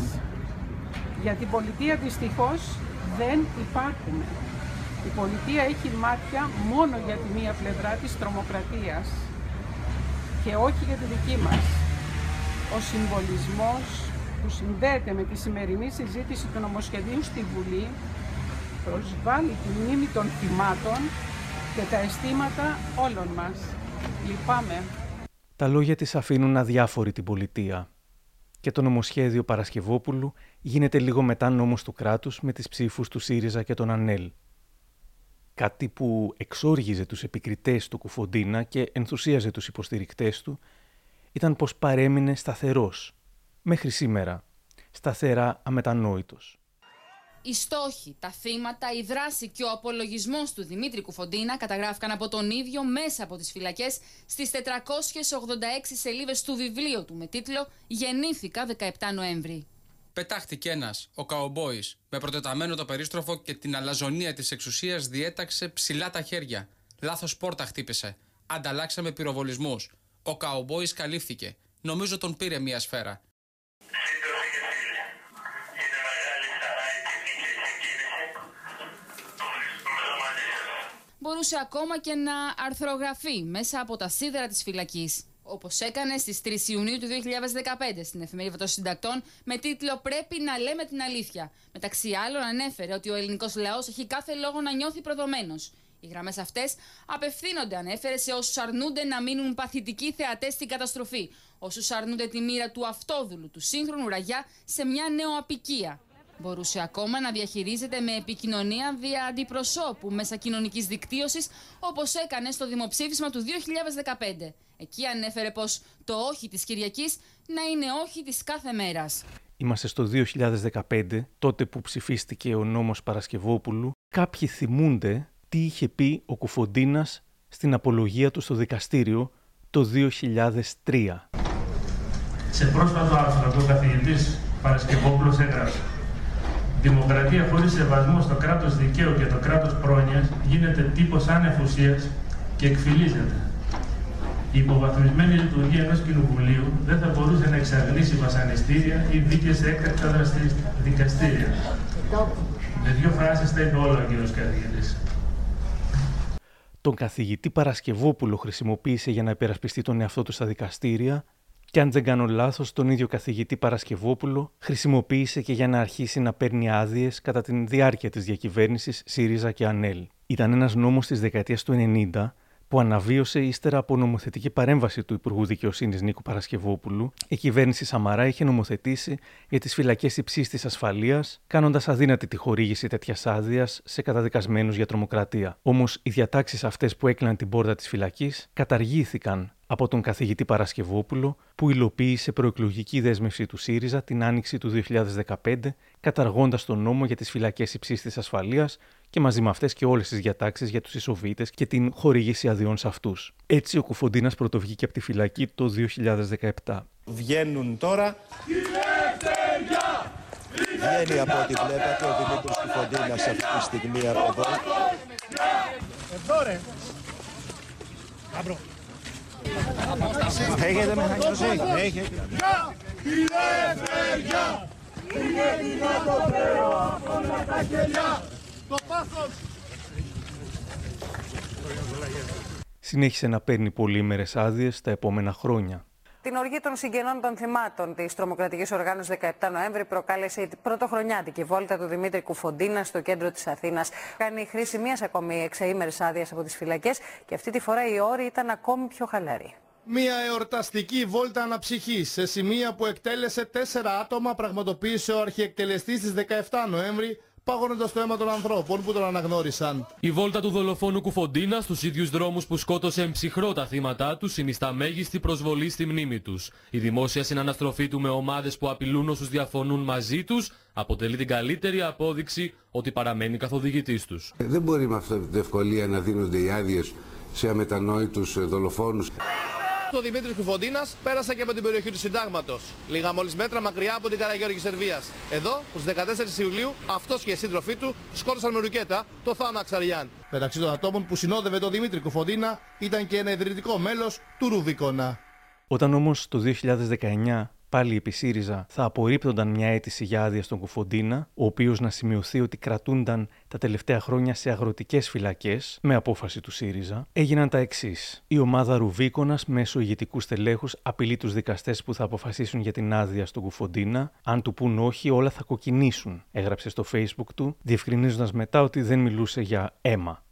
Για την πολιτεία δυστυχώς δεν υπάρχουμε. Η πολιτεία έχει μάτια μόνο για τη μία πλευρά της τρομοκρατίας και όχι για τη δική μας. Ο συμβολισμός, που συνδέεται με τη σημερινή συζήτηση του νομοσχεδίου στη Βουλή προσβάλλει τη μνήμη των θυμάτων και τα αισθήματα όλων μας. Λυπάμαι. Τα λόγια της αφήνουν αδιάφορη την πολιτεία και το νομοσχέδιο Παρασκευόπουλου γίνεται λίγο μετά νόμος του κράτους με τις ψήφους του ΣΥΡΙΖΑ και των ΑΝΕΛ. Κάτι που εξόργιζε τους επικριτές του Κουφοντίνα και ενθουσίαζε τους υποστηρικτές του ήταν πως παρέμεινε σταθερός μέχρι σήμερα, σταθερά αμετανόητος. Οι στόχοι, τα θύματα, η δράση και ο απολογισμός του Δημήτρη Κουφοντίνα καταγράφηκαν από τον ίδιο μέσα από τις φυλακές στις 486 σελίδες του βιβλίου του με τίτλο Γεννήθηκα 17 Νοέμβρη. Πετάχτηκε ένας, ο Καομπόη, με προτεταμένο το περίστροφο και την αλαζονία της εξουσίας διέταξε ψηλά τα χέρια. Λάθος πόρτα χτύπησε. Ανταλλάξαμε πυροβολισμούς. Ο καουμπόης καλύφθηκε. Νομίζω τον πήρε μία σφαίρα. Μπορούσε ακόμα και να αρθρογραφεί μέσα από τα σίδερα της φυλακής. Όπως έκανε στις 3 Ιουνίου του 2015 στην εφημερίδα των συντακτών με τίτλο Πρέπει να λέμε την αλήθεια. Μεταξύ άλλων, ανέφερε ότι ο ελληνικός λαός έχει κάθε λόγο να νιώθει προδομένος. Οι γραμμές αυτές απευθύνονται, ανέφερε, σε όσους αρνούνται να μείνουν παθητικοί θεατές στην καταστροφή. Όσους αρνούνται τη μοίρα του αυτόδουλου, του σύγχρονου ραγιά σε μια νεοαπικία. Μπορούσε ακόμα να διαχειρίζεται με επικοινωνία δια αντιπροσώπου μέσα κοινωνικής δικτύωσης όπως έκανε στο δημοψήφισμα του 2015. Εκεί ανέφερε πως το όχι της Κυριακής να είναι όχι της κάθε μέρας. Είμαστε στο 2015, τότε που ψηφίστηκε ο νόμος Παρασκευόπουλου. Κάποιοι θυμούνται τι είχε πει ο Κουφοντίνας στην απολογία του στο δικαστήριο το 2003. Σε πρόσφατο άρθρο, ο καθηγητής Παρασκευόπουλος έγραψε Δημοκρατία χωρίς σεβασμό στο κράτος δικαίου και το κράτος πρόνοιας γίνεται τύπος άνευ και εκφυλίζεται. Η υποβαθμισμένη λειτουργία ενός κοινοβουλίου δεν θα μπορούσε να εξαγλίσει βασανιστήρια ή δίκαιε έκτακτα δικαστήρια. Με δύο φράσεις τα είπε όλα ο κύριος καθηγητής. Τον καθηγητή Παρασκευόπουλο χρησιμοποίησε για να υπερασπιστεί τον εαυτό του στα δικαστήρια και αν δεν κάνω λάθος, τον ίδιο καθηγητή Παρασκευόπουλο χρησιμοποίησε και για να αρχίσει να παίρνει άδειες κατά τη διάρκεια της διακυβέρνησης ΣΥΡΙΖΑ και ΑΝΕΛ. Ήταν ένας νόμος της δεκαετίας του 90 που αναβίωσε ύστερα από νομοθετική παρέμβαση του Υπουργού Δικαιοσύνης Νίκου Παρασκευόπουλου, η κυβέρνηση Σαμαρά είχε νομοθετήσει για τις φυλακές υψής της ασφαλείας, κάνοντας αδύνατη τη χορήγηση τέτοιας άδειας σε καταδικασμένους για τρομοκρατία. Όμως οι διατάξεις αυτές που έκλειναν την πόρτα της φυλακής καταργήθηκαν από τον καθηγητή Παρασκευόπουλο, που υλοποίησε προεκλογική δέσμευση του ΣΥΡΙΖΑ την άνοιξη του 2015, καταργώντας τον νόμο για τις φυλακές υψής της ασφαλείας και μαζί με αυτές και όλες τις διατάξεις για τους ισοβίτες και την χορήγηση αδειών σε αυτούς. Έτσι, ο Κουφοντίνας πρωτοβγήκε από τη φυλακή το 2017. Βγαίνουν τώρα. Βγαίνει από ό,τι βλέπατε ο Δημήτρης Κουφοντίνας αυτή τη στιγμή από εδώ. Εδώ ρε. Έχετε μηχανισμό, έχετε. Η ελευθερία είναι δυνατότερο από όλα τα κελιά. Το πάθος. Συνέχισε να παίρνει πολύμερες άδειες τα επόμενα χρόνια. Την οργή των συγγενών των θυμάτων της τρομοκρατικής οργάνωσης 17 Νοέμβρη προκάλεσε η πρωτοχρονιάτικη βόλτα του Δημήτρη Κουφοντίνα στο κέντρο της Αθήνας. Κάνει χρήση μιας ακόμη εξαήμερης άδειας από τις φυλακές και αυτή τη φορά οι όροι ήταν ακόμη πιο χαλαροί. Μια εορταστική βόλτα αναψυχής σε σημεία που εκτέλεσε τέσσερα άτομα πραγματοποίησε ο αρχιεκτελεστής της 17 Νοέμβρη πάγωνοντας το αίμα των ανθρώπων που τον αναγνώρισαν. Η βόλτα του δολοφόνου Κουφοντίνα στους ίδιους δρόμους που σκότωσε ψυχρό τα θύματα τους συνιστά μέγιστη προσβολή στη μνήμη τους. Η δημόσια συναναστροφή του με ομάδες που απειλούν όσους διαφωνούν μαζί τους αποτελεί την καλύτερη απόδειξη ότι παραμένει καθοδηγητής τους. Δεν μπορεί με αυτή την ευκολία να δίνονται οι άδειες σε αμετανόητους δολοφόνους. Ο Δημήτρης Κουφοντίνας πέρασε και από την περιοχή του Συντάγματος. Λίγα μόλις μέτρα μακριά από την Καραγιώργη Σερβίας. Εδώ, στου 14 Ιουλίου, αυτός και οι σύντροφοί του σκότωσαν με ρουκέτα το Θάμα Αξαριάν. Μεταξύ των ατόμων που συνόδευε τον Δημήτρη Κουφοντίνα ήταν και ένα ιδρυτικό μέλος του Ρουβίκονα. Όταν όμως το 2019 πάλι επί ΣΥΡΙΖΑ θα απορρίπτονταν μια αίτηση για άδεια στον Κουφοντίνα, ο οποίος να σημειωθεί ότι κρατούνταν τα τελευταία χρόνια σε αγροτικές φυλακές, με απόφαση του ΣΥΡΙΖΑ, έγιναν τα εξής. Η ομάδα Ρουβίκονας μέσω ηγετικού στελέχους απειλεί τους δικαστές που θα αποφασίσουν για την άδεια στον Κουφοντίνα. Αν του πούν όχι, όλα θα κοκκινήσουν, έγραψε στο Facebook του, διευκρινίζοντας μετά ότι δεν μιλούσε για αίμα.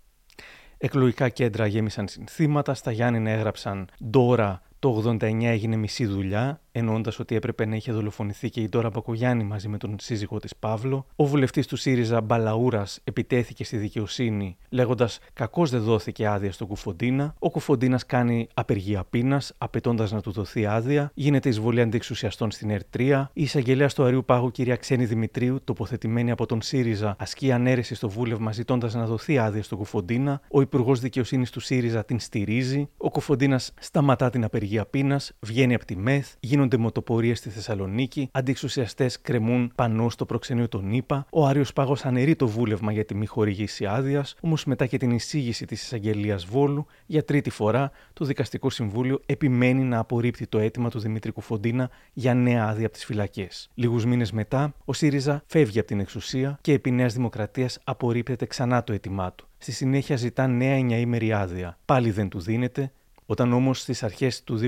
Εκλογικά κέντρα γέμισαν συνθήματα, στα Γιάννηνα έγραψαν «Ντόρα το 89 έγινε μισή δουλειά, εννοώντας ότι έπρεπε να είχε δολοφονηθεί και η Ντόρα Μπακογιάννη μαζί με τον σύζυγό της Παύλο. Ο βουλευτής του ΣΥΡΙΖΑ Μπαλαούρας επιτέθηκε στη δικαιοσύνη, λέγοντας Κακώς δεν δόθηκε άδεια στον Κουφοντίνα. Ο Κουφοντίνας κάνει απεργία πείνας, απαιτώντας να του δοθεί άδεια. Γίνεται εισβολή αντιεξουσιαστών στην ΕΡΤ3. Η εισαγγελέα του Αρίου Πάγου, κυρία Ξένη Δημητρίου, τοποθετημένη από τον ΣΥΡΙΖΑ, ασκεί ανέρεση στο βούλευμα ζητώντας να δοθεί άδεια στον Κουφοντίνα. Ο Υπουργός Δικαιοσύνης του ΣΥΡΙΖΑ την στηρίζει. Ο Κουφοντίνας σταματά την απεργία πείνας, βγαίνει από τη ΜΕΘ, γίνονται μοτοπορίες στη Θεσσαλονίκη, αντιεξουσιαστές κρεμούν πανό στο προξενείο των ΗΠΑ, ο Άριος Πάγος αναιρεί το βούλευμα για τη μη χορηγήση άδειας, όμως μετά και την εισήγηση της εισαγγελίας Βόλου, για τρίτη φορά το Δικαστικό Συμβούλιο επιμένει να απορρίπτει το αίτημα του Δημήτρη Κουφοντίνα για νέα άδεια από τις φυλακές. Λίγους μήνες μετά, ο ΣΥΡΙΖΑ φεύγει από την εξουσία και επί Νέας Δημοκρατίας απορρίπτεται ξανά το αίτημά του. Στη συνέχεια ζητά νέα εννιαήμερη άδεια. Πάλι δεν του δίνεται, όταν όμως στις αρχές του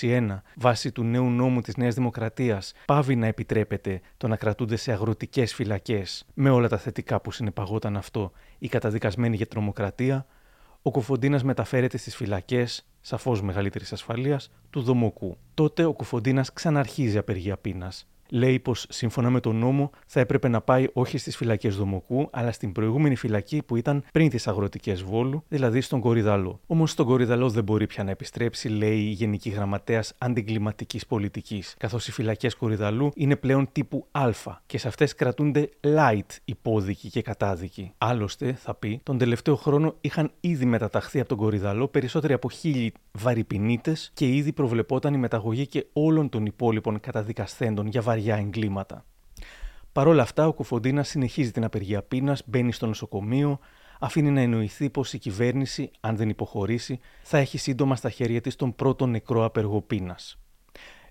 2021, βάσει του νέου νόμου της Νέας Δημοκρατίας, πάβει να επιτρέπεται το να κρατούνται σε αγροτικές φυλακές, με όλα τα θετικά που συνεπαγόταν αυτό, οι καταδικασμένοι για τρομοκρατία, ο Κουφοντίνας μεταφέρεται στις φυλακές, σαφώς μεγαλύτερης ασφαλείας, του Δομοκού. Τότε ο Κουφοντίνας ξαναρχίζει απεργία πείνας λέει πως σύμφωνα με τον νόμο θα έπρεπε να πάει όχι στις φυλακές Δομοκού, αλλά στην προηγούμενη φυλακή που ήταν πριν τις αγροτικές Βόλου, δηλαδή στον Κορυδαλό. Όμως στον Κορυδαλό δεν μπορεί πια να επιστρέψει, λέει η Γενική Γραμματέας Αντιγκλιματικής Πολιτικής, καθώς οι φυλακές Κορυδαλού είναι πλέον τύπου Α και σε αυτές κρατούνται light υπόδικοι και κατάδικοι. Άλλωστε, θα πει, τον τελευταίο χρόνο είχαν ήδη μεταταχθεί από τον Κορυδαλό περισσότεροι από χίλιοι βαρυπινίτες και ήδη προβλεπόταν η μεταγωγή και όλων των υπόλοιπων καταδικασθέντων για βαριά βαριά εγκλήματα. Παρ' όλα αυτά, ο Κουφοντίνας συνεχίζει την απεργία πείνας, μπαίνει στο νοσοκομείο, αφήνει να εννοηθεί πως η κυβέρνηση, αν δεν υποχωρήσει, θα έχει σύντομα στα χέρια της τον πρώτο νεκρό απεργό πείνας.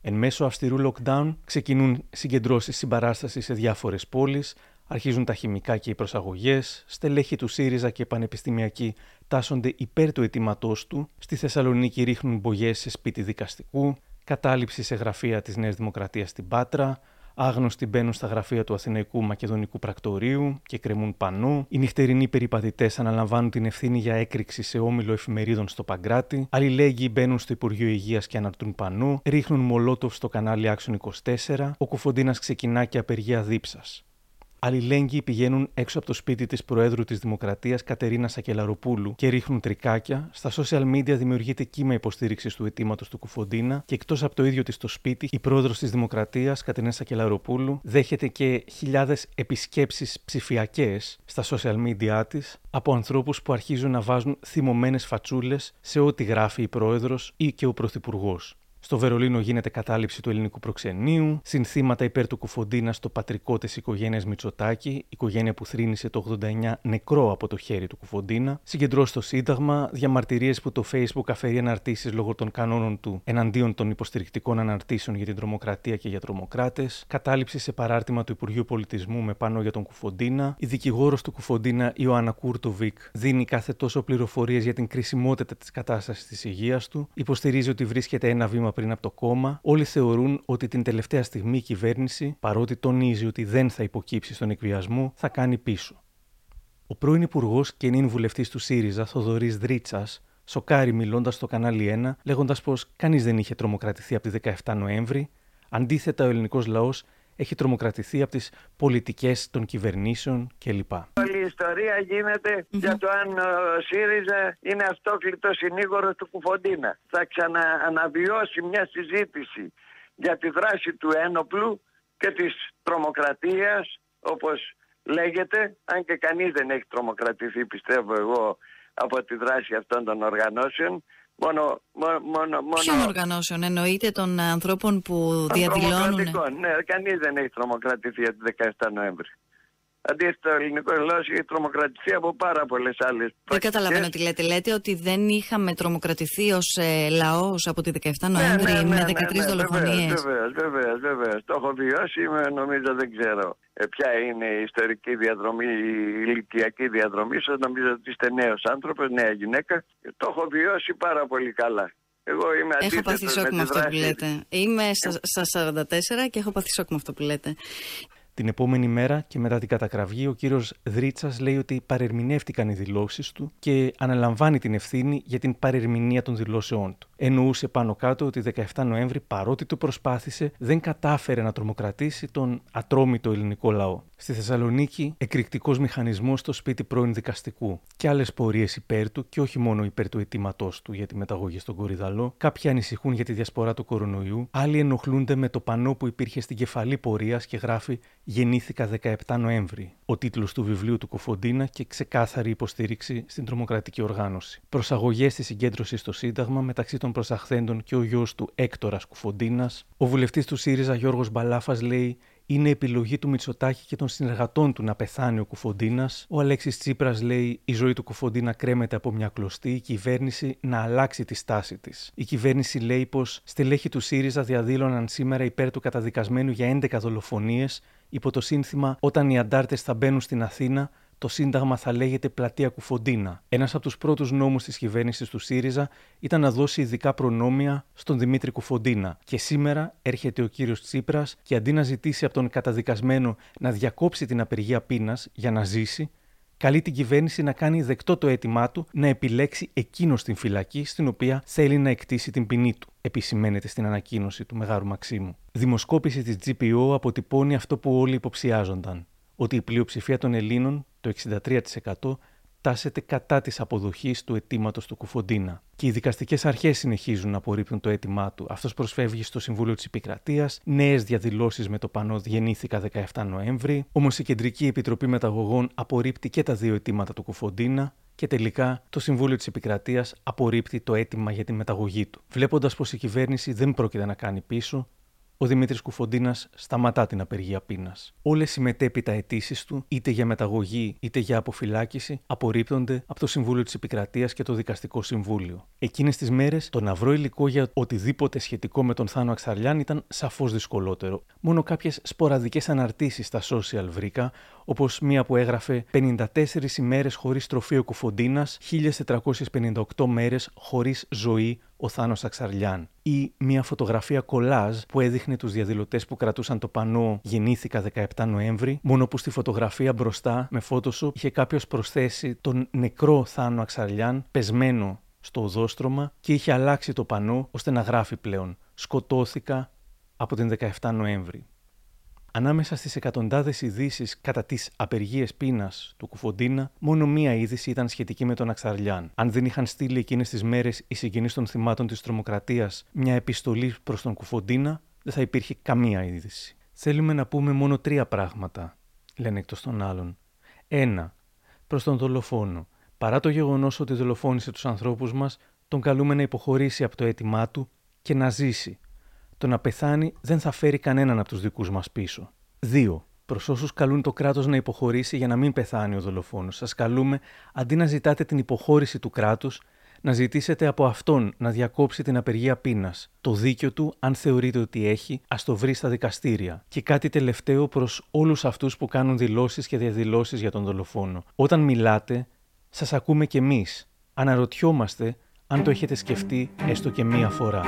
Εν μέσω αυστηρού lockdown ξεκινούν συγκεντρώσεις συμπαράστασης σε διάφορες πόλεις, αρχίζουν τα χημικά και οι προσαγωγές, στελέχη του ΣΥΡΙΖΑ και πανεπιστημιακοί τάσσονται υπέρ του αιτήματός του, στη Θεσσαλονίκη ρίχνουν μπογιές σε σπίτι δικαστικού, κατάληψη σε γραφεία της Νέας Δημοκρατίας στην Πάτρα, άγνωστοι μπαίνουν στα γραφεία του Αθηναϊκού Μακεδονικού Πρακτορείου και κρεμούν πανού. Οι νυχτερινοί περιπατητές αναλαμβάνουν την ευθύνη για έκρηξη σε όμιλο εφημερίδων στο Παγκράτη. Αλληλέγγυοι μπαίνουν στο Υπουργείο Υγείας και αναρτούν πανού. Ρίχνουν μολότοφ στο κανάλι Άξιον 24. Ο Κουφοντίνας ξεκινά και απεργία δίψα. Αλληλέγγυοι πηγαίνουν έξω από το σπίτι της Προέδρου της Δημοκρατίας Κατερίνα Σακελαροπούλου και ρίχνουν τρικάκια. Στα social media δημιουργείται κύμα υποστήριξης του αιτήματος του Κουφοντίνα και εκτός από το ίδιο της το σπίτι, η Πρόεδρος της Δημοκρατίας Κατερίνα Σακελαροπούλου δέχεται και χιλιάδες επισκέψεις ψηφιακές στα social media της από ανθρώπους που αρχίζουν να βάζουν θυμωμένες φατσούλες σε ό,τι γράφει η Πρόεδρος ή και ο Πρωθυπουργός. Στο Βερολίνο γίνεται κατάληψη του ελληνικού προξενείου. Συνθήματα υπέρ του Κουφοντίνας στο πατρικό της οικογένειας Μητσοτάκη, οικογένεια που θρύνησε το 89 νεκρό από το χέρι του Κουφοντίνα. Συγκεντρώσεις στο Σύνταγμα, διαμαρτυρίες που το Facebook αφαιρεί αναρτήσεις λόγω των κανόνων του εναντίον των υποστηρικτικών αναρτήσεων για την τρομοκρατία και για τρομοκράτες. Κατάληψη σε παράρτημα του Υπουργείου Πολιτισμού με πανό για τον Κουφοντίνα. Η δικηγόρος του Κουφοντίνα, Ιωάννα Κούρτοβικ, δίνει κάθε τόσο πληροφορίες για την κρισιμότητα της κατάστασης της υγείας του. Υποστηρίζει ότι βρίσκεται ένα βήμα πριν από το κώμα, όλοι θεωρούν ότι την τελευταία στιγμή η κυβέρνηση, παρότι τονίζει ότι δεν θα υποκύψει στον εκβιασμό, θα κάνει πίσω. Ο πρώην Υπουργός και νυν βουλευτής του ΣΥΡΙΖΑ, Θοδωρής Δρίτσας, σοκάρει μιλώντας στο κανάλι 1, λέγοντας πως κανείς δεν είχε τρομοκρατηθεί από τη 17 Νοέμβρη. Αντίθετα, ο ελληνικός λαός έχει τρομοκρατηθεί από τις πολιτικές των κυβερνήσεων κλπ. Όλη η ιστορία γίνεται για το αν ο ΣΥΡΙΖΑ είναι αυτόκλητο συνήγορος του Κουφοντίνα. Θα ξανααναβιώσει μια συζήτηση για τη δράση του ένοπλου και της τρομοκρατίας όπως λέγεται, αν και κανείς δεν έχει τρομοκρατηθεί πιστεύω εγώ από τη δράση αυτών των οργανώσεων Μόνο, μόνο, μόνο, Ποιων οργανώσεων, εννοείται των ανθρώπων που διαδηλώνουν. Ναι, κανείς δεν έχει τρομοκρατηθεί από τη 17 Νοέμβρη. Αντίθετα, ο ελληνικό λαός έχει τρομοκρατηθεί από πάρα πολλές άλλες Δεν καταλαβαίνω τι λέτε. Λέτε ότι δεν είχαμε τρομοκρατηθεί ως ε, λαός από τη 17 Νοέμβρη ναι, ναι, με 13 ναι, ναι, δολοφονίες. Βεβαίως, βεβαίως, βεβαίως. Το έχω βιώσει, νομίζω δεν ξέρω ε, ποια είναι η ιστορική διαδρομή, η ηλικιακή διαδρομή σα. Νομίζω ότι είστε νέος άνθρωπος, νέα γυναίκα. Το έχω βιώσει πάρα πολύ καλά. Εγώ είμαι Έχω πάθει σοκ με αυτό που λέτε. Είμαι στα 44 και έχω πάθει σοκ με αυτό που λέτε. Την επόμενη μέρα και μετά την κατακραυγή, ο κύριος Δρίτσας λέει ότι παρερμηνεύτηκαν οι δηλώσεις του και αναλαμβάνει την ευθύνη για την παρερμηνία των δηλώσεών του. Εννοούσε πάνω κάτω ότι 17 Νοέμβρη, παρότι το προσπάθησε, δεν κατάφερε να τρομοκρατήσει τον ατρόμητο ελληνικό λαό. Στη Θεσσαλονίκη, εκρηκτικός μηχανισμός στο σπίτι πρώην δικαστικού και άλλες πορείες υπέρ του και όχι μόνο υπέρ του αιτήματός του για τη μεταγωγή στον Κορυδαλό. Κάποιοι ανησυχούν για τη διασπορά του κορονοϊού, άλλοι ενοχλούνται με το πανό που υπήρχε στην κεφαλή πορείας και γράφει Γεννήθηκα 17 Νοέμβρη, ο τίτλος του βιβλίου του Κουφοντίνα και ξεκάθαρη υποστήριξη στην τρομοκρατική οργάνωση. Προσαγωγές στη συγκέντρωση στο Σύνταγμα μεταξύ των προσαχθέντων και ο γιος του Έκτορας Κουφοντίνα. Ο βουλευτής του ΣΥΡΙΖΑ Γιώργος Μπαλάφας λέει είναι επιλογή του Μητσοτάκη και των συνεργατών του να πεθάνει ο Κουφοντίνας. Ο Αλέξης Τσίπρας λέει: Η ζωή του Κουφοντίνα κρέμεται από μια κλωστή, η κυβέρνηση να αλλάξει τη στάση της. Η κυβέρνηση λέει πως στελέχη του ΣΥΡΙΖΑ διαδήλωναν σήμερα υπέρ του καταδικασμένου για 11 δολοφονίες υπό το σύνθημα Όταν οι αντάρτες θα μπαίνουν στην Αθήνα, το Σύνταγμα θα λέγεται Πλατεία Κουφοντίνα. Ένας από τους πρώτους νόμους της κυβέρνησης του ΣΥΡΙΖΑ ήταν να δώσει ειδικά προνόμια στον Δημήτρη Κουφοντίνα. Και σήμερα έρχεται ο κύριος Τσίπρας και αντί να ζητήσει από τον καταδικασμένο να διακόψει την απεργία πείνας για να ζήσει, καλεί την κυβέρνηση να κάνει δεκτό το αίτημά του να επιλέξει εκείνο την φυλακή στην οποία θέλει να εκτίσει την ποινή του, επισημαίνεται στην ανακοίνωση του Μεγάρου Μαξίμου. Δημοσκόπηση της GPO αποτυπώνει αυτό που όλοι υποψιάζονταν ότι η πλειοψηφία των Ελλήνων, το 63%, τάσεται κατά της αποδοχής του αιτήματος του Κουφοντίνα. Και οι δικαστικές αρχές συνεχίζουν να απορρίπτουν το αίτημά του. Αυτός προσφεύγει στο Συμβούλιο της Επικρατείας. Νέες διαδηλώσεις με το πανό γεννήθηκα 17 Νοέμβρη. Όμως η Κεντρική Επιτροπή Μεταγωγών απορρίπτει και τα δύο αιτήματα του Κουφοντίνα. Και τελικά το Συμβούλιο της Επικρατείας απορρίπτει το αίτημα για τη μεταγωγή του. Βλέποντας πως η κυβέρνηση δεν πρόκειται να κάνει πίσω, ο Δημήτρης Κουφοντίνας σταματά την απεργία πείνας. Όλες οι μετέπειτα αιτήσεις του, είτε για μεταγωγή είτε για αποφυλάκηση, απορρίπτονται από το Συμβούλιο της Επικρατείας και το Δικαστικό Συμβούλιο. Εκείνες τις μέρες, το να βρω υλικό για οτιδήποτε σχετικό με τον Θάνο Αξαριάν ήταν σαφώς δυσκολότερο. Μόνο κάποιες σποραδικές αναρτήσεις στα social βρήκα, όπως μία που έγραφε 54 ημέρες χωρίς τροφείο Κουφοντίνας, 1458 μέρες χωρίς ζωή ο Θάνος Αξαρλιάν. Ή μια φωτογραφία κολάζ που έδειχνε τους διαδηλωτές που κρατούσαν το πανό Γεννήθηκα 17 Νοέμβρη, μόνο που στη φωτογραφία μπροστά με φώτοσο είχε κάποιος προσθέσει τον νεκρό Θάνο Αξαρλιάν πεσμένο στο οδόστρωμα και είχε αλλάξει το πανό ώστε να γράφει πλέον «Σκοτώθηκα από την 17 Νοέμβρη». Ανάμεσα στις εκατοντάδες ειδήσεις κατά τις απεργίες πείνας του Κουφοντίνα, μόνο μία είδηση ήταν σχετική με τον Αξαρλιάν. Αν δεν είχαν στείλει εκείνες τις μέρες οι συγγενείς των θυμάτων της τρομοκρατίας μια επιστολή προς τον Κουφοντίνα, δεν θα υπήρχε καμία είδηση. Θέλουμε να πούμε μόνο τρία πράγματα, λένε εκτός των άλλων. Ένα, προς τον δολοφόνο. Παρά το γεγονός ότι δολοφόνησε τους ανθρώπους μας, τον καλούμε να υποχωρήσει από το αίτημά του και να ζήσει, το να πεθάνει δεν θα φέρει κανέναν από τους δικούς μας πίσω. 2. Προς όσους καλούν το κράτος να υποχωρήσει για να μην πεθάνει ο δολοφόνος, σας καλούμε αντί να ζητάτε την υποχώρηση του κράτους, να ζητήσετε από αυτόν να διακόψει την απεργία πείνας. Το δίκιο του, αν θεωρείτε ότι έχει, ας το βρει στα δικαστήρια. Και κάτι τελευταίο προς όλους αυτούς που κάνουν δηλώσεις και διαδηλώσεις για τον δολοφόνο. Όταν μιλάτε, σας ακούμε κι εμείς. Αναρωτιόμαστε αν το έχετε σκεφτεί έστω και μία φορά.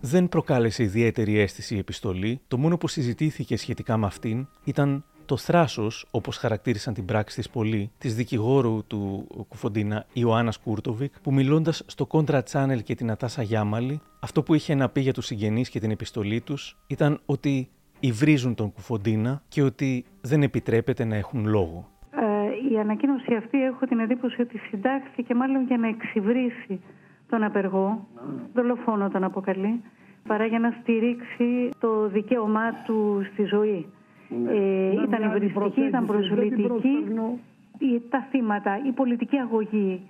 Δεν προκάλεσε ιδιαίτερη αίσθηση η επιστολή. Το μόνο που συζητήθηκε σχετικά με αυτήν ήταν το θράσος, όπως χαρακτήρισαν την πράξη της πολύ, της δικηγόρου του Κουφοντίνα, Ιωάννας Κούρτοβικ, που μιλώντας στο Contra Channel και τη Νατάσα Γιάμαλη, αυτό που είχε να πει για τους συγγενείς και την επιστολή τους ήταν ότι υβρίζουν τον Κουφοντίνα και ότι δεν επιτρέπεται να έχουν λόγο. Ε, η ανακοίνωση αυτή έχω την εντύπωση ότι συντάχθηκε μάλλον για να εξυβρίσει τον απεργό, δολοφόνο τον αποκαλεί, παρά για να στηρίξει το δικαίωμά του στη ζωή. Ναι. Ε, ήταν ευρυστική, ήταν προσβλητική. Τα θύματα, η πολιτική αγωγή,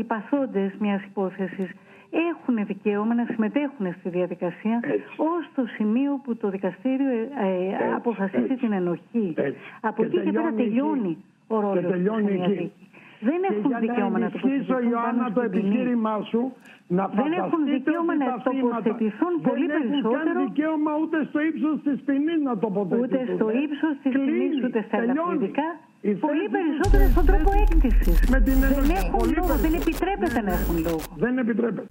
οι παθόντες μιας υπόθεσης έχουν δικαίωμα να συμμετέχουν στη διαδικασία ως το σημείο που το δικαστήριο ε, αποφασίσει την ενοχή. Από εκεί και πέρα τελειώνει ο ρόλος της δεν έχουν δικαίωμα να τοποθετηθούν. Ιωάννα, το επιχείρημά σου να Δεν έχουν δικαίωμα να τοποθετηθούν πολύ περισσότερο. Δεν έχουν δικαίωμα ούτε στο ύψος της ποινής να τοποθετηθούν. Ούτε στο ύψος της ποινής, ούτε στα ελαφρυντικά. Πολύ περισσότερο στον τρόπο έκτηση. Δεν έχουν λόγο, δεν επιτρέπεται να έχουν λόγο. Δεν επιτρέπεται.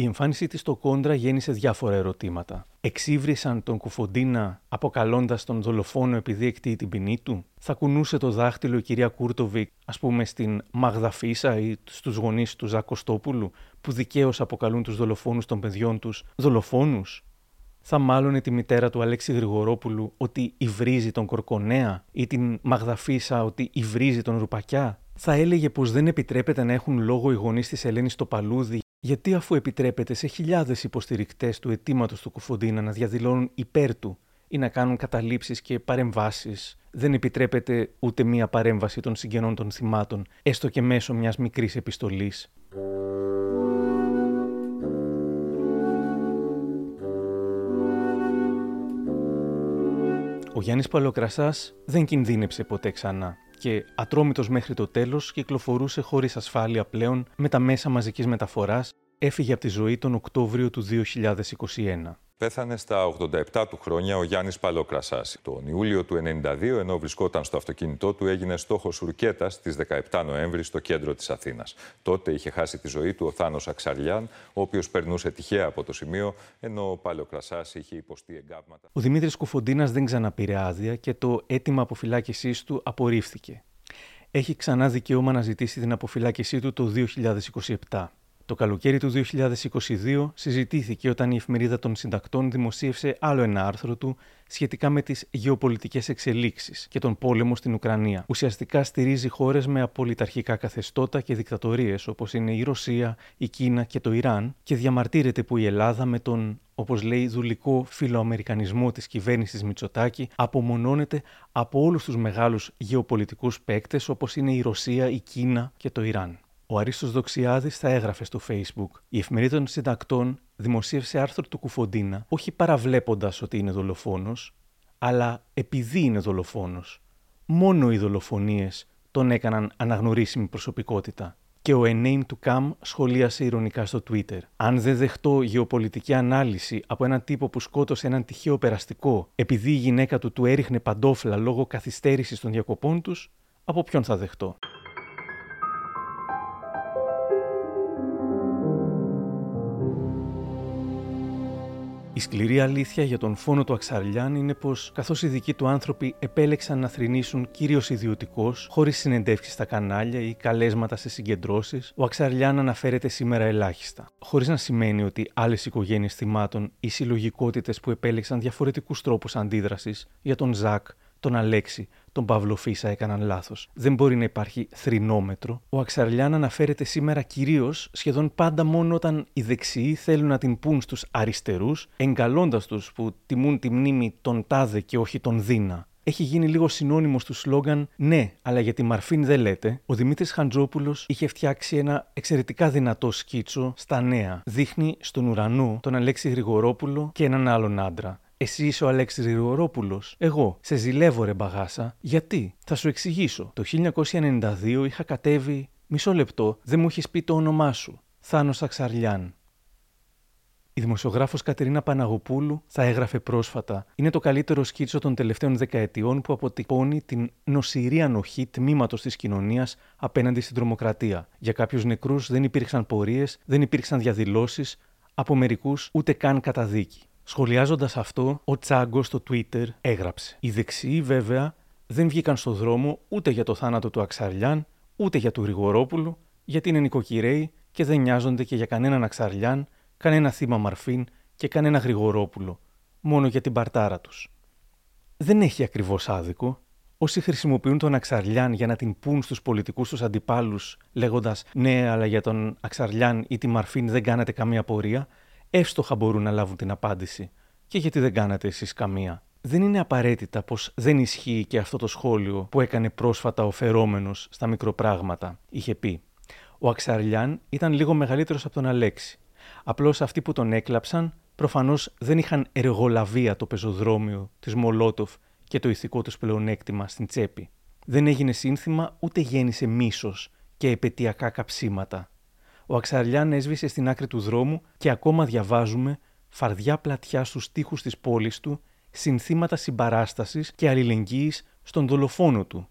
Η εμφάνισή της στο Contra γέννησε διάφορα ερωτήματα. Εξύβρισαν τον Κουφοντίνα αποκαλώντας τον δολοφόνο επειδή εκτίει την ποινή του; Θα κουνούσε το δάχτυλο η κυρία Κούρτοβικ, ας πούμε, στην Μάγδα Φύσσα ή στους γονείς του Ζακ Κωστόπουλου, που δικαίως αποκαλούν τους δολοφόνους των παιδιών τους δολοφόνους; Θα μάλωνε τη μητέρα του Αλέξη Γρηγορόπουλου ότι υβρίζει τον Κορκονέα ή την Μάγδα Φύσσα ότι υβρίζει τον Ρουπακιά; Θα έλεγε πως δεν επιτρέπεται να έχουν λόγο οι γονείς της Ελένης Τοπαλούδη, γιατί αφού επιτρέπεται σε χιλιάδες υποστηρικτές του αιτήματος του Κουφοντίνα να διαδηλώνουν υπέρ του ή να κάνουν καταλήψεις και παρεμβάσεις, δεν επιτρέπεται ούτε μία παρέμβαση των συγγενών των θυμάτων, έστω και μέσω μιας μικρής επιστολής. Ο Γιάννης Παλοκρασάς δεν κινδύνεψε ποτέ ξανά και ατρόμητος μέχρι το τέλος κυκλοφορούσε χωρίς ασφάλεια πλέον με τα μέσα μαζικής μεταφοράς, έφυγε από τη ζωή τον Οκτώβριο του 2021. Πέθανε στα 87 του χρόνια ο Γιάννης Παλοκρασάς. Τον Ιούλιο του 92, ενώ βρισκόταν στο αυτοκίνητό του, έγινε στόχος ουρκέτας στις 17 Νοέμβρη στο κέντρο της Αθήνας. Τότε είχε χάσει τη ζωή του ο Θάνος Αξαριάν, ο οποίος περνούσε τυχαία από το σημείο, ενώ ο Παλοκρασάς είχε υποστεί εγκάβματα. Ο Δημήτρης Κουφοντίνας δεν ξαναπήρε άδεια και το αίτημα αποφυλάκησής του απορρίφθηκε. Έχει ξανά δικαίωμα να ζητήσει την αποφυλάκησή του το 2027. Το καλοκαίρι του 2022 συζητήθηκε όταν η εφημερίδα των συντακτών δημοσίευσε άλλο ένα άρθρο του σχετικά με τις γεωπολιτικές εξελίξεις και τον πόλεμο στην Ουκρανία. Ουσιαστικά στηρίζει χώρες με απολυταρχικά καθεστώτα και δικτατορίες όπως είναι η Ρωσία, η Κίνα και το Ιράν και διαμαρτύρεται που η Ελλάδα με τον όπως λέει, δουλικό φιλοαμερικανισμό της κυβέρνησης Μητσοτάκη, απομονώνεται από όλους τους μεγάλους γεωπολιτικούς παίκτες όπως είναι η Ρωσία, η Κίνα και το Ιράν. Ο Αρίστος Δοξιάδης θα έγραφε στο Facebook. Η εφημερίδα των συντακτών δημοσίευσε άρθρο του Κουφοντίνα, όχι παραβλέποντας ότι είναι δολοφόνος, αλλά επειδή είναι δολοφόνος. Μόνο οι δολοφονίες τον έκαναν αναγνωρίσιμη προσωπικότητα. Και ο Ενέιν του Καμ σχολίασε ηρωνικά στο Twitter. Αν δεν δεχτώ γεωπολιτική ανάλυση από έναν τύπο που σκότωσε έναν τυχαίο περαστικό επειδή η γυναίκα του του έριχνε παντόφλα λόγω καθυστέρησης των διακοπών τους, από ποιον θα δεχτώ; Η σκληρή αλήθεια για τον φόνο του Αξαριάν είναι πως, καθώς οι δικοί του άνθρωποι επέλεξαν να θρυνήσουν κυρίως ιδιωτικώς, χωρίς συνεντεύξεις στα κανάλια ή καλέσματα σε συγκεντρώσεις, ο Αξαριάν αναφέρεται σήμερα ελάχιστα. Χωρίς να σημαίνει ότι άλλες οικογένειες θυμάτων ή συλλογικότητες που επέλεξαν διαφορετικούς τρόπους αντίδρασης για τον Ζακ, τον Αλέξη, τον Παύλο Φύσσα έκαναν λάθος. Δεν μπορεί να υπάρχει θρηνόμετρο. Ο Αξαρλιάν αναφέρεται σήμερα κυρίως σχεδόν πάντα μόνο όταν οι δεξιοί θέλουν να την πούν στους αριστερούς, εγκαλώντας τους που τιμούν τη μνήμη των τάδε και όχι των δείνα. Έχει γίνει λίγο συνώνυμο του σλόγκαν Ναι, αλλά για τη Μαρφίν δεν λέτε. Ο Δημήτρης Χαντζόπουλος είχε φτιάξει ένα εξαιρετικά δυνατό σκίτσο στα Νέα. Δείχνει στον ουρανό τον Αλέξη Γρηγορόπουλο και έναν άλλον άντρα. Εσύ είσαι ο Αλέξης Γρηγορόπουλος. Εγώ. Σε ζηλεύω, ρε μπαγάσα. Γιατί; Θα σου εξηγήσω. Το 1992 είχα κατέβει. Μισό λεπτό, δεν μου έχεις πει το όνομά σου. Θάνος Αξαρλιάν. Η δημοσιογράφος Κατερίνα Παναγοπούλου θα έγραφε πρόσφατα. Είναι το καλύτερο σκίτσο των τελευταίων δεκαετιών που αποτυπώνει την νοσηρή ανοχή τμήματος της κοινωνίας απέναντι στην τρομοκρατία. Για κάποιους νεκρούς δεν υπήρξαν πορείες, δεν υπήρξαν διαδηλώσεις, από μερικούς ούτε καν καταδίκη. Σχολιάζοντας αυτό, ο Τσάγκος στο Twitter έγραψε. Οι δεξιοί, βέβαια, δεν βγήκαν στο δρόμο ούτε για το θάνατο του Αξαρλιάν, ούτε για του Γρηγορόπουλου, γιατί είναι νοικοκυρέοι και δεν νοιάζονται και για κανέναν Αξαρλιάν, κανένα θύμα Μαρφίν και κανένα Γρηγορόπουλο, μόνο για την παρτάρα τους. Δεν έχει ακριβώς άδικο. Όσοι χρησιμοποιούν τον Αξαρλιάν για να την πούν στους πολιτικούς τους αντιπάλους, λέγοντας Ναι, αλλά για τον Αξαρλιάν ή τη Μαρφίν δεν κάνατε καμία πορεία, εύστοχα μπορούν να λάβουν την απάντηση. Και γιατί δεν κάνατε εσείς καμία; Δεν είναι απαραίτητα πως δεν ισχύει και αυτό το σχόλιο που έκανε πρόσφατα ο φερόμενος στα μικροπράγματα. Είχε πει. Ο Αξαρλιάν ήταν λίγο μεγαλύτερος από τον Αλέξη. Απλώς αυτοί που τον έκλαψαν προφανώς δεν είχαν εργολαβία το πεζοδρόμιο της Μολότοφ και το ηθικό τους πλεονέκτημα στην τσέπη. Δεν έγινε σύνθημα ούτε γέννησε μίσος και επαιτειακά καψίματα. Ο Αξαριάν έσβησε στην άκρη του δρόμου και ακόμα διαβάζουμε φαρδιά πλατιά στους τοίχους της πόλης του, συνθήματα συμπαράστασης και αλληλεγγύης στον δολοφόνο του.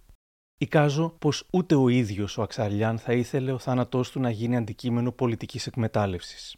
Εικάζω πως ούτε ο ίδιος ο Αξαριάν θα ήθελε ο θάνατός του να γίνει αντικείμενο πολιτικής εκμετάλλευσης.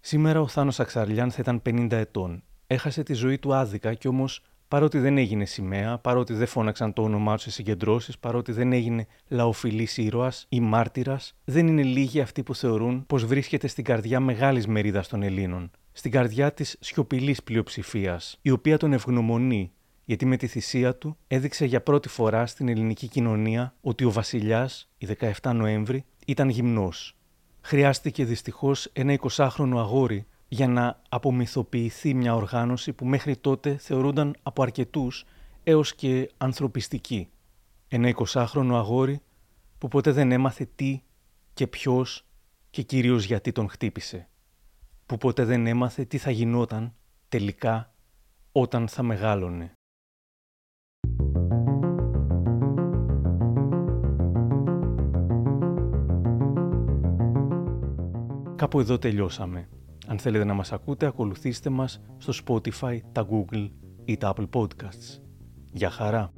Σήμερα ο Θάνος Αξαριάν θα ήταν 50 ετών. Έχασε τη ζωή του άδικα και όμως παρότι δεν έγινε σημαία, παρότι δεν φώναξαν το όνομά τους σε συγκεντρώσεις, παρότι δεν έγινε λαοφιλής ήρωας ή μάρτυρας, δεν είναι λίγοι αυτοί που θεωρούν πως βρίσκεται στην καρδιά μεγάλης μερίδας των Ελλήνων. στην καρδιά της σιωπηλής πλειοψηφίας, η οποία τον ευγνωμονεί γιατί με τη θυσία του έδειξε για πρώτη φορά στην ελληνική κοινωνία ότι ο βασιλιάς, η 17 Νοέμβρη, ήταν γυμνός. Χρειάστηκε δυστυχώς ένα 20χρονο αγόρι για να απομυθοποιηθεί μια οργάνωση που μέχρι τότε θεωρούνταν από αρκετούς έως και ανθρωπιστική. Ένα 20χρονο αγόρι που ποτέ δεν έμαθε τι και ποιος και κυρίως γιατί τον χτύπησε. Που ποτέ δεν έμαθε τι θα γινόταν τελικά όταν θα μεγάλωνε. Κάπου εδώ τελειώσαμε. Αν θέλετε να μας ακούτε, ακολουθήστε μας στο Spotify, τα Google ή τα Apple Podcasts. Γεια χαρά!